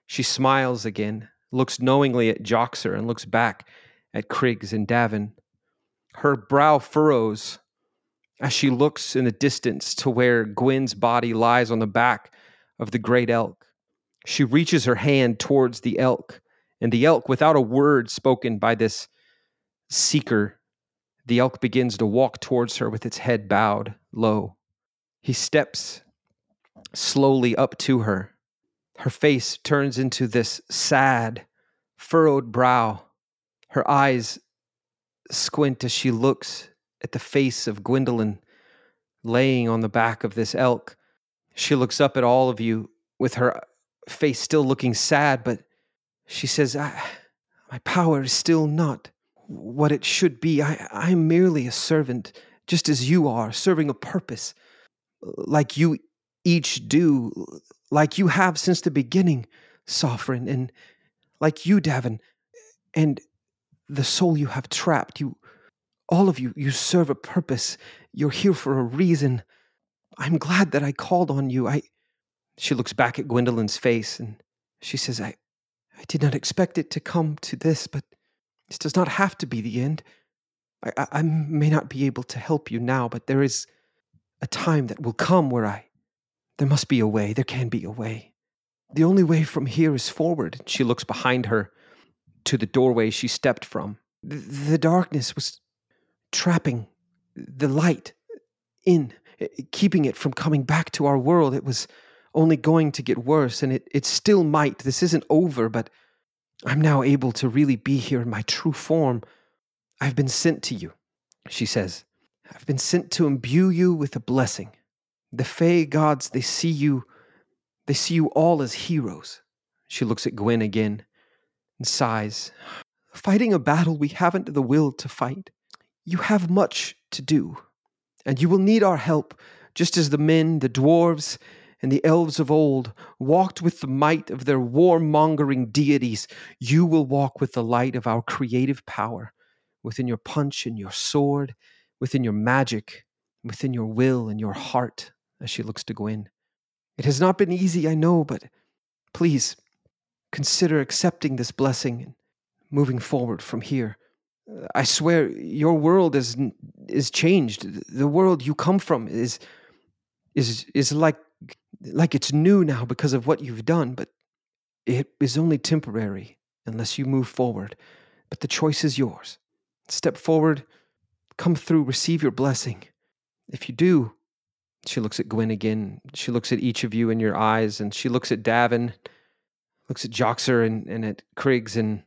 She smiles again, looks knowingly at Joxer, and looks back at Kriggs and Davin. Her brow furrows as she looks in the distance to where Gwyn's body lies on the back of the great elk. She reaches her hand towards the elk, and the elk, without a word spoken by this seeker, the elk begins to walk towards her with its head bowed low. He steps slowly up to her. Her face turns into this sad, furrowed brow. Her eyes squint as she looks at the face of Gwendolyn laying on the back of this elk. She looks up at all of you with her face still looking sad, but she says, My power is still not what it should be. I, I'm merely a servant, just as you are, serving a purpose, like you each do, like you have since the beginning, Sovereign, and like you, Davin, and the soul you have trapped. You, all of you, you serve a purpose. You're here for a reason. I'm glad that I called on you. I. She looks back at Gwendolyn's face and she says, I, I did not expect it to come to this, but this does not have to be the end. I, I, I may not be able to help you now, but there is a time that will come where I there must be a way. There can be a way. The only way from here is forward. She looks behind her to the doorway she stepped from. The darkness was trapping the light in, keeping it from coming back to our world. It was only going to get worse, and it, it still might. This isn't over, but I'm now able to really be here in my true form. I've been sent to you, she says. I've been sent to imbue you with a blessing. The Fey gods, they see you, they see you all as heroes. She looks at Gwyn again and sighs. Fighting a battle we haven't the will to fight. You have much to do, and you will need our help, just as the men, the dwarves, and the elves of old walked with the might of their warmongering deities. You will walk with the light of our creative power, within your punch and your sword, within your magic, within your will and your heart as she looks to Gwyn. It has not been easy, I know, but please consider accepting this blessing and moving forward from here. I swear your world is is changed. The world you come from is is is like like it's new now because of what you've done, but it is only temporary unless you move forward. But the choice is yours. Step forward, come through, receive your blessing. If you do, she looks at Gwyn again. She looks at each of you in your eyes, and she looks at Davin, looks at Joxer and, and at Kriggs, and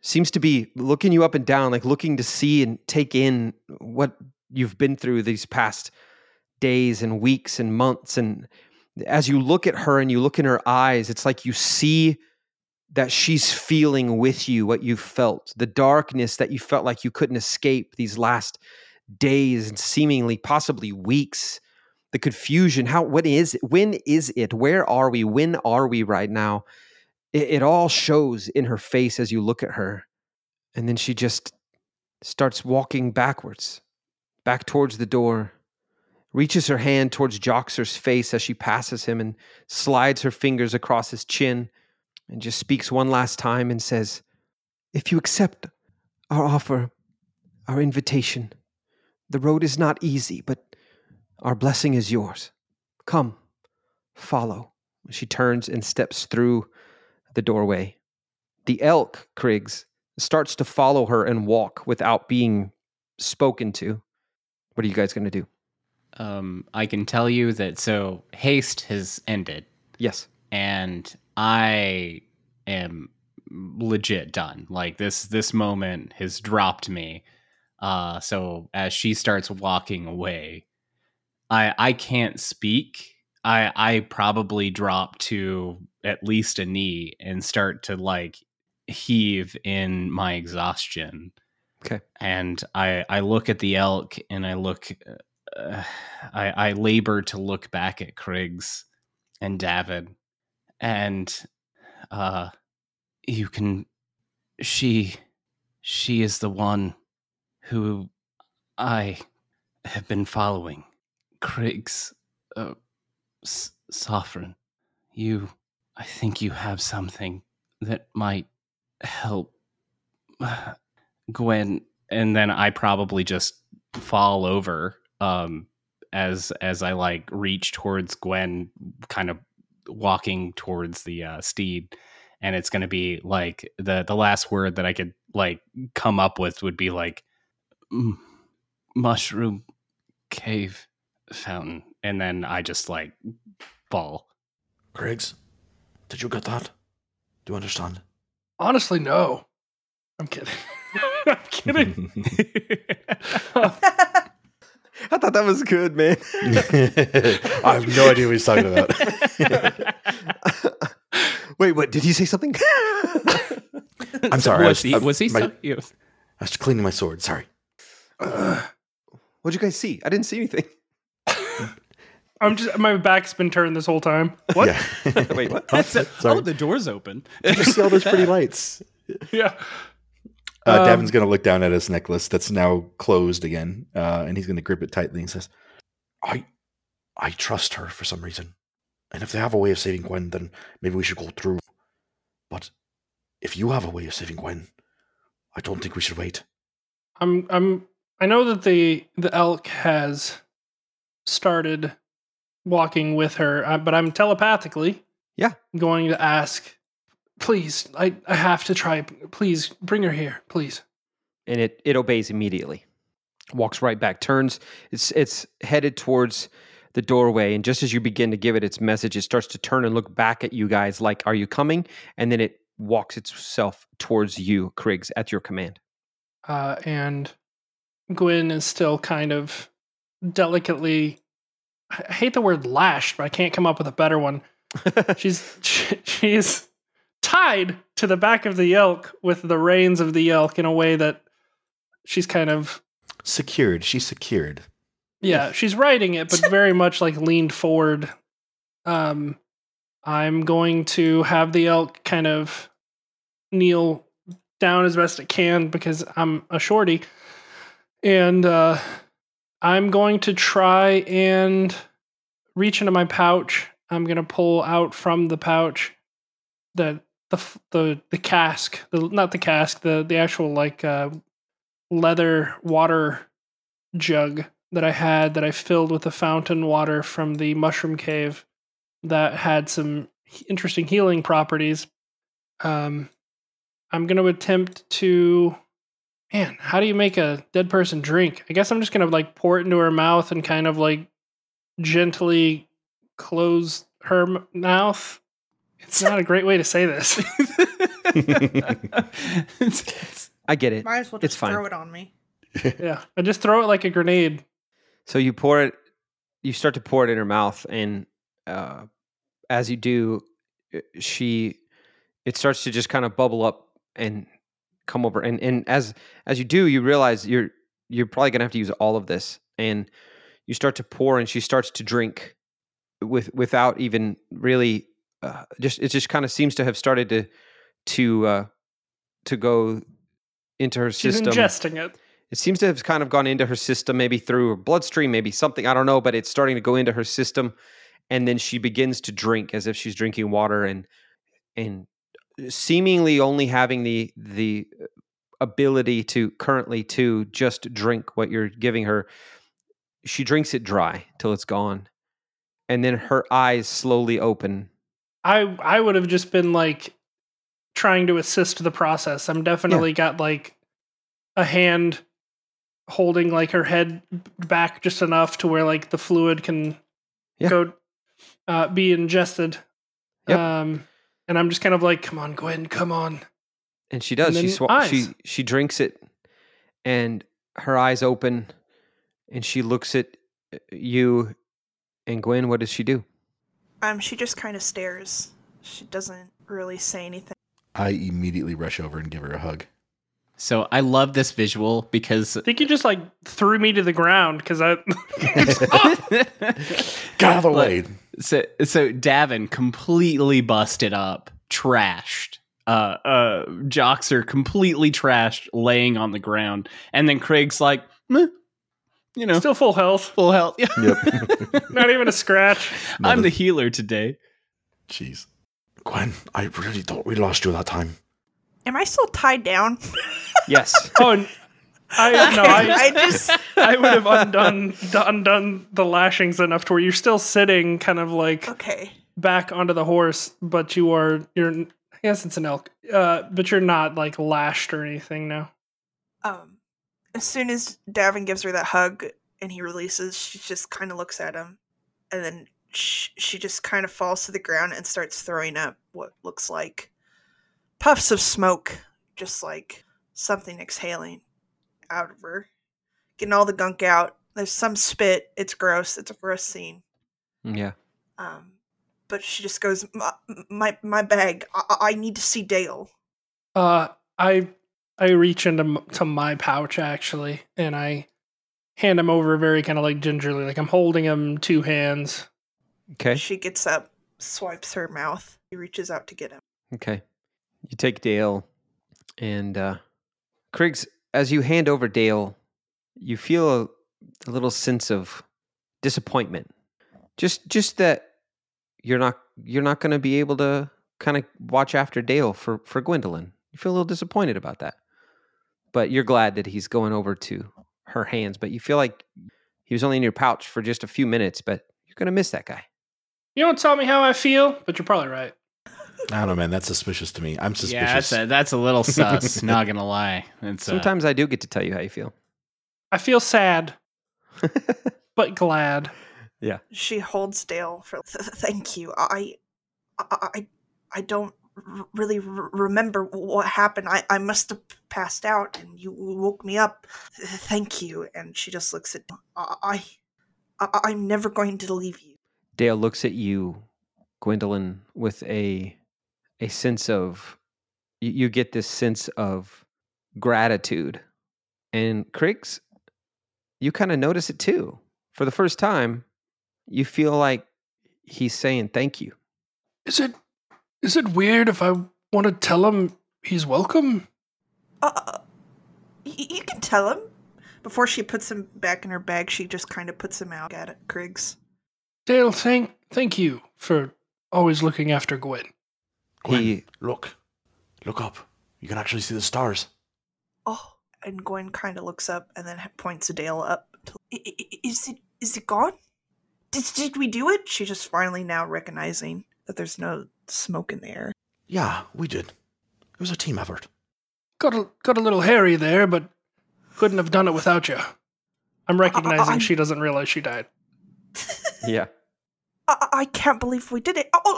seems to be looking you up and down, like looking to see and take in what you've been through these past days and weeks and months. And as you look at her and you look in her eyes, it's like you see that she's feeling with you what you felt, the darkness that you felt like you couldn't escape these last days and seemingly possibly weeks the confusion. How what is it? When is it? Where are we? When are we right now? It, it all shows in her face as you look at her, and then she just starts walking backwards, back towards the door. Reaches her hand towards Joxer's face as she passes him and slides her fingers across his chin and just speaks one last time and says, If you accept our offer, our invitation, the road is not easy, but our blessing is yours. Come, follow. She turns and steps through the doorway. The elk, Kriggs, starts to follow her and walk without being spoken to. What are you guys going to do? Um, I can tell you that so haste has ended, Yes. and I am legit done. Like this this moment has dropped me. Uh, so as she starts walking away, I I can't speak. I I probably drop to at least a knee and start to like heave in my exhaustion. Okay. And I I look at the elk and I look uh, I I labor to look back at Kriggs and Davin and uh you can she she is the one who I have been following. Kriggs uh Sovereign, you I think you have something that might help Gwen and then I probably just fall over um as as I like reach towards Gwen kind of walking towards the uh, steed. And it's going to be like the the last word that I could like come up with would be like mushroom cave fountain and then I just like fall. Kriggs, did you get that? Do you understand? Honestly, no. I'm kidding. I'm kidding. I thought that was good, man. I have no idea what he's talking about. Wait, what? Did he say something? I'm sorry. I was he I- was he my- so- I was cleaning my sword. Sorry. What'd you guys see? I didn't see anything. I'm just my back's been turned this whole time. What? Yeah. Wait, what? Huh? oh, Sorry. the door's open. Did you see all those pretty lights? Yeah. Uh, Um, Davin's going to look down at his necklace that's now closed again, uh, and he's going to grip it tightly and says, "I, I trust her for some reason, and if they have a way of saving Gwen, then maybe we should go through. But if you have a way of saving Gwen, I don't think we should wait." I'm I'm I know that the the elk has started walking with her, uh, but I'm telepathically Yeah. going to ask please I I have to try please bring her here, please. and it it obeys immediately. Walks right back, turns. It's it's headed towards the doorway, and just as you begin to give it its message, it starts to turn and look back at you guys, like, "Are you coming?" And then it walks itself towards you, Kriggs, at your command. Uh, and Gwyn is still kind of delicately I hate the word lashed, but I can't come up with a better one. She's she, she's tied to the back of the elk with the reins of the elk in a way that she's kind of Secured. She's secured. yeah, she's riding it, but very much like leaned forward. Um, I'm going to have the elk kind of kneel down as best it can because I'm a shorty, and uh, I'm going to try and reach into my pouch. I'm gonna pull out from the pouch the the the the cask, the not the cask, the the actual like uh, leather water jug that I had that I filled with the fountain water from the mushroom cave that had some interesting healing properties. Um, I'm going to attempt to. Man, how do you make a dead person drink? I guess I'm just going to like pour it into her mouth and kind of like gently close her m- mouth. It's not a great way to say this. I get it. Might as well It's just fine. throw it on me. yeah, I just throw it like a grenade. So you pour it, you start to pour it in her mouth, and uh, as you do, uh, she, it starts to just kind of bubble up and come over, and and as as you do, you realize you're you're probably gonna have to use all of this, and you start to pour, and she starts to drink with without even really uh, just it just kind of seems to have started to to uh, to go into her She's system. ingesting it. It seems to have kind of gone into her system, maybe through her bloodstream, maybe something. I don't know, but it's starting to go into her system, and then she begins to drink as if she's drinking water, and and seemingly only having the the ability to currently to just drink what you're giving her. She drinks it dry till it's gone, and then her eyes slowly open. I I would have just been like trying to assist the process. I'm definitely got like a hand holding like her head back just enough to where like the fluid can Yeah. go uh, be ingested. Yep. Um, and I'm just kind of like, come on, Gwen, come on. And she does. And She then swa- she she drinks it, and her eyes open, and she looks at uh, you, and Gwen. What does she do? Um, she just kind of stares. She doesn't really say anything. I immediately rush over and give her a hug. So I love this visual because I think you just like threw me to the ground because I. got out of the But- way. So so Davin completely busted up, trashed. Uh, uh, Joxer completely trashed, laying on the ground, and then Kriggs like, "Meh," you know, Still full health. full health. Yeah. Yep. Not even a scratch. I'm the healer today. Jeez. Gwen, I really thought we lost you that time. Am I still tied down? Yes. Oh, n- I no, I, I just I would have undone undone the lashings enough to where you're still sitting, kind of like okay. back onto the horse, but you are you're. I guess it's an elk, uh, but you're not like lashed or anything now. Um, as soon as Davin gives her that hug and he releases, she just kind of looks at him, and then sh- she just kind of falls to the ground and starts throwing up what looks like puffs of smoke, just like something exhaling out of her, getting all the gunk out. There's some spit. It's gross. It's a gross scene. yeah. Um, but she just goes, "My my, my bag. I-, I need to see Dale." Uh, I I reach into m- to my pouch actually, and I hand him over very kind of like gingerly, like I'm holding him two hands. Okay. She gets up, swipes her mouth. He reaches out to get him. Okay. You take Dale, and uh, Kriggs. As you hand over Dale, you feel a, a little sense of disappointment. Just, just that you're not you're not going to be able to kind of watch after Dale for for Gwendolyn. You feel a little disappointed about that, but you're glad that he's going over to her hands. But you feel like he was only in your pouch for just a few minutes, but you're going to miss that guy. You don't tell me how I feel, but you're probably right. I don't know, man. That's suspicious to me. I'm suspicious. Yeah, that's suspicious. a, that's a little sus. not gonna lie. It's uh, Sometimes I do get to tell you how you feel. I feel sad, but glad. Yeah. She holds Dale for. "Th- th- Thank you. I, I, I, I don't really r- remember what happened. I, I must have passed out, and you woke me up. Thank you. And she just looks at. I, I, I'm never going to leave you. Dale looks at you, Gwendolyn, with a a sense of you, you get this sense of gratitude. And Kriggs, you kind of notice it too. For the first time, you feel like he's saying thank you. Is it is it weird if I want to tell him he's welcome? Uh, you can tell him. Before she puts him back in her bag, she just kind of puts him out at it, Kriggs. Dale, thank thank you for always looking after Gwen. Gwen, He look. Look up. You can actually see the stars. Oh, and Gwen kind of looks up and then points to Dale up. To, "I- I- I- is it is it gone? Did did we do it? She's just finally now recognizing that there's no smoke in the air. Yeah, we did. It was a team effort. Got a got a little hairy there, but couldn't have done it without you. I'm recognizing I'm- she doesn't realize she died. yeah. I, I can't believe we did it. Oh, look, the, the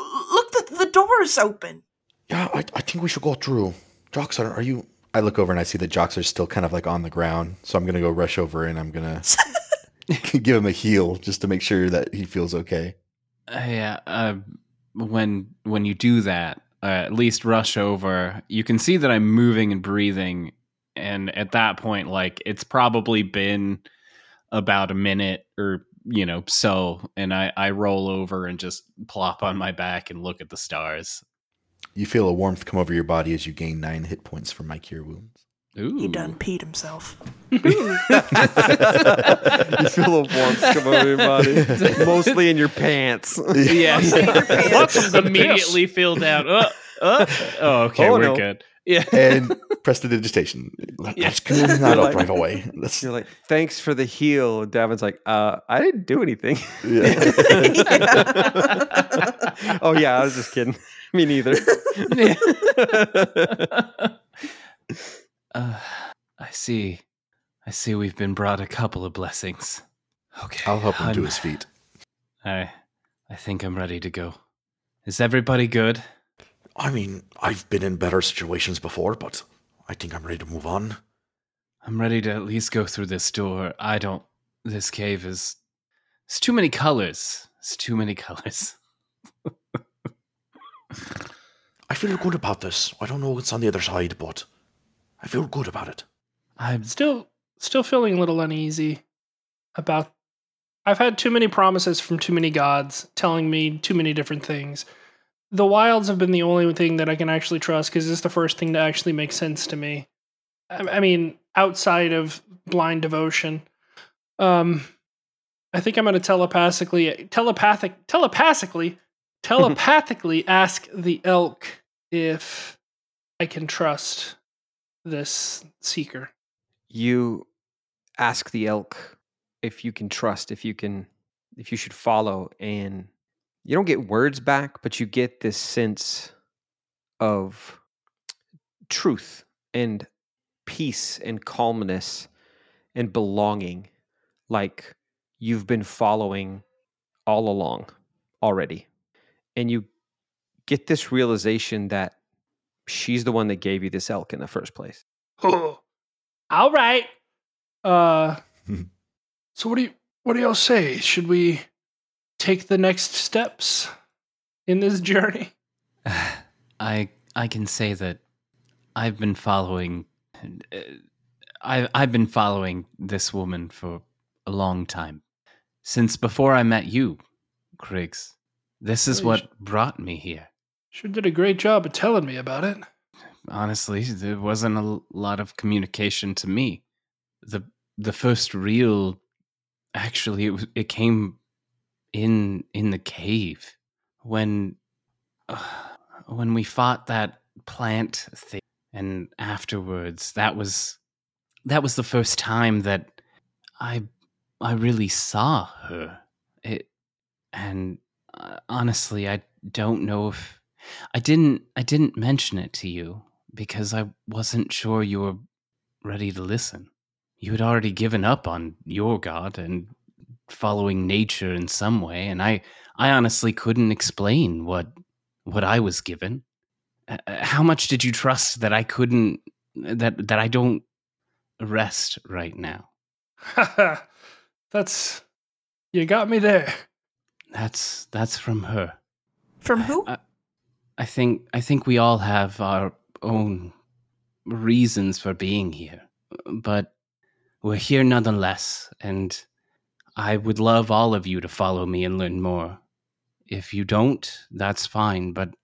door is open. Yeah, I, I think we should go through. Joxer, are you? I look over and I see that Joxer's still kind of like on the ground. So I'm gonna go rush over and I'm gonna give him a heal just to make sure that he feels okay. Uh, yeah. Uh, when when you do that, uh, at least rush over. You can see that I'm moving and breathing, and at that point, like it's probably been about a minute or you know, so, and I, I roll over and just plop on my back and look at the stars. You feel a warmth come over your body as you gain nine hit points from my cure wounds. Ooh. He done peed himself. you feel a warmth come over your body, mostly in your pants. Yeah. pants. Immediately filled out. Uh, uh. Oh, okay, Oh, we're no. good. Yeah. And prestidigitation. Let's clean that You're up like- right away. Let's, You're like, thanks for the heal. Davin's like, uh, I didn't do anything. yeah. oh yeah, I was just kidding. Me neither. Uh, I see. I see we've been brought a couple of blessings. Okay. I'll help him to I'm- his feet. I I think I'm ready to go. Is everybody good? I mean, I've been in better situations before, but I think I'm ready to move on. I'm ready to at least go through this door. I don't this cave is it's too many colors. It's too many colors. I feel good about this. I don't know what's on the other side, but I feel good about it. I'm Still, still feeling a little uneasy about. I've had too many promises from too many gods telling me too many different things. The wilds have been the only thing that I can actually trust because it's the first thing that actually makes sense to me. I, I mean, outside of blind devotion, um, I think I'm going to telepathically, telepathic, telepathically, telepathically ask the elk if I can trust this seeker. you ask the elk if you can trust, if you can, if you should follow, and you don't get words back, but you get this sense of truth and peace and calmness and belonging, like you've been following all along already. And you get this realization that she's the one that gave you this elk in the first place. All right. Uh, so what do you what do y'all say? Should we take the next steps in this journey? I I can say that I've been following uh, I I've been following this woman for a long time. Since before I met you, Kriggs. This is what brought me here. Sure did a great job of telling me about it. Honestly, there wasn't a lot of communication to me. The the first real actually it was, it came in in the cave when uh, when we fought that plant thing and afterwards that was that was the first time that I I really saw her. It and uh, honestly I don't know if I didn't I didn't mention it to you because I wasn't sure you were ready to listen. You had already given up on your god and following nature in some way and I I honestly couldn't explain what what I was given. Uh, uh, how much did you trust that I couldn't that that I don't rest right now? That's you got me there. That's that's from her. From who? I, I think I think we all have our own reasons for being here, but we're here nonetheless, and I would love all of you to follow me and learn more. If you don't, that's fine, but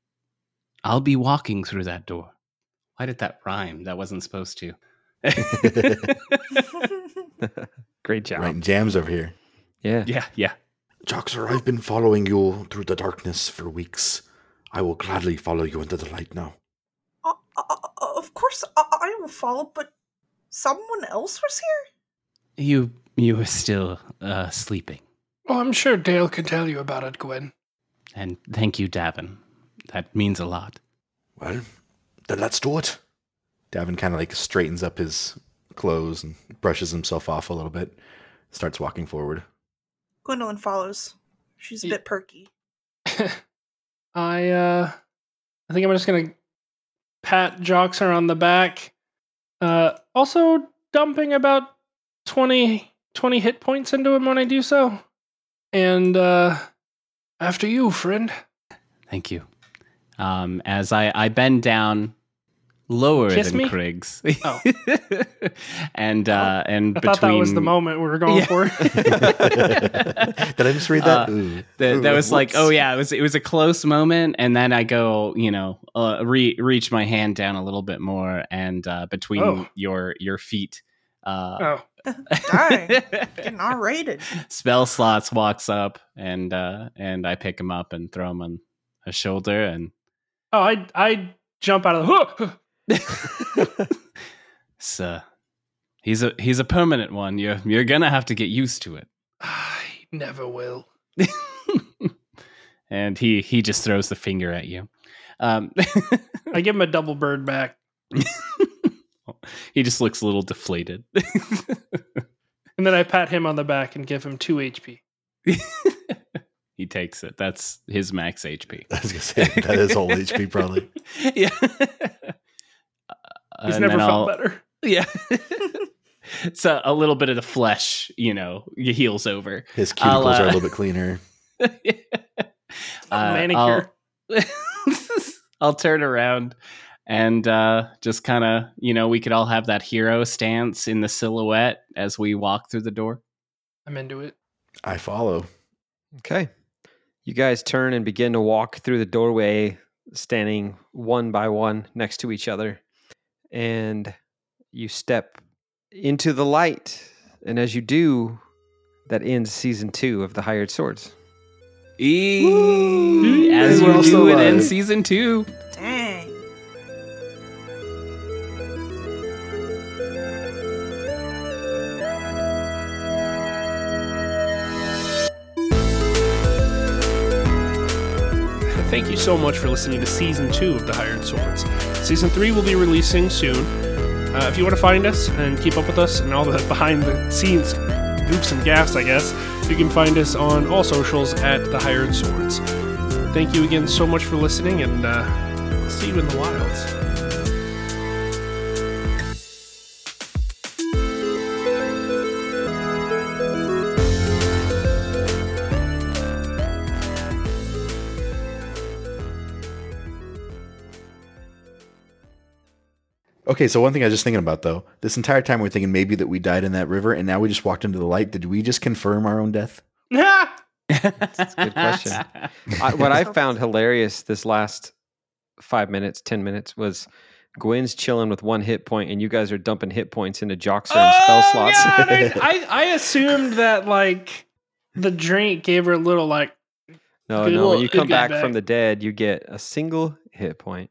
I'll be walking through that door. Why did that rhyme? That wasn't supposed to. Great job. Right, jams over here. Yeah. yeah, yeah. Joxer, I've been following you through the darkness for weeks. I will gladly follow you into the light now. Uh, uh, uh, of course, I, I will follow, but someone else was here? You you were still uh, sleeping, Oh, I'm sure Dale can tell you about it, Gwen. and thank you, Davin. That means a lot. Well, then let's do it. Davin kind of like straightens up his clothes and brushes himself off a little bit, starts walking forward. Gwendolyn follows. She's a bit perky. I uh I think I'm just gonna pat Joxer on the back. Uh also dumping about 20, 20 hit points into him when I do so. And uh after you, friend. Thank you. Um, as I, I bend down, lower Kiss than me? Kriggs. Oh. and uh, and I between thought that was the moment we were going Yeah. for. Did I just read that? Uh, Ooh. that, Ooh, that was like, oh yeah, it was it was a close moment, and then I go, you know, uh, re- reach my hand down a little bit more, and uh, between Oh. your your feet, uh, oh, Dang. Getting R rated. spell slots walks up, and uh, and I pick him up and throw him on a shoulder, and oh, I I jump out of the. so he's a he's a permanent one. You're you're gonna have to get used to it. I never will. and he he just throws the finger at you. Um, I give him a double bird back, he just looks a little deflated. and then I pat him on the back and give him two HP. he takes it. That's his max HP. I was gonna say that is whole HP probably. yeah. He's never felt I'll- better. Yeah. so a little bit of the flesh, you know, heals over. His I'll, cuticles are a uh, little bit cleaner. Uh, manicure. I'll, I'll turn around and uh, just kind of, you know, we could all have that hero stance in the silhouette as we walk through the door. I'm into it. I follow. Okay. You guys turn and begin to walk through the doorway, standing one by one next to each other. And you step into the light. And as you do, that ends season two of the Hired Swords. Eee, as we're you all still do it in season two. Thank you so much for listening to season two of The Hired Swords. Season three will be releasing soon. Uh, if you want to find us and keep up with us and all the behind the scenes goofs and gaffs, I guess, you can find us on all socials at The Hired Swords. Thank you again so much for listening, and uh, see you in the wilds. Okay, so one thing I was just thinking about though, this entire time we're thinking maybe that we died in that river, and now we just walked into the light. Did we just confirm our own death? That's a good question. I, what I found hilarious this last five minutes, 10 minutes was Gwen's chilling with one hit point, and you guys are dumping hit points into Joxer and oh, spell Oh, slots. God, I, I, I assumed that like the drink gave her a little like No, Good no. When you come back back. from the dead, you get a single hit point.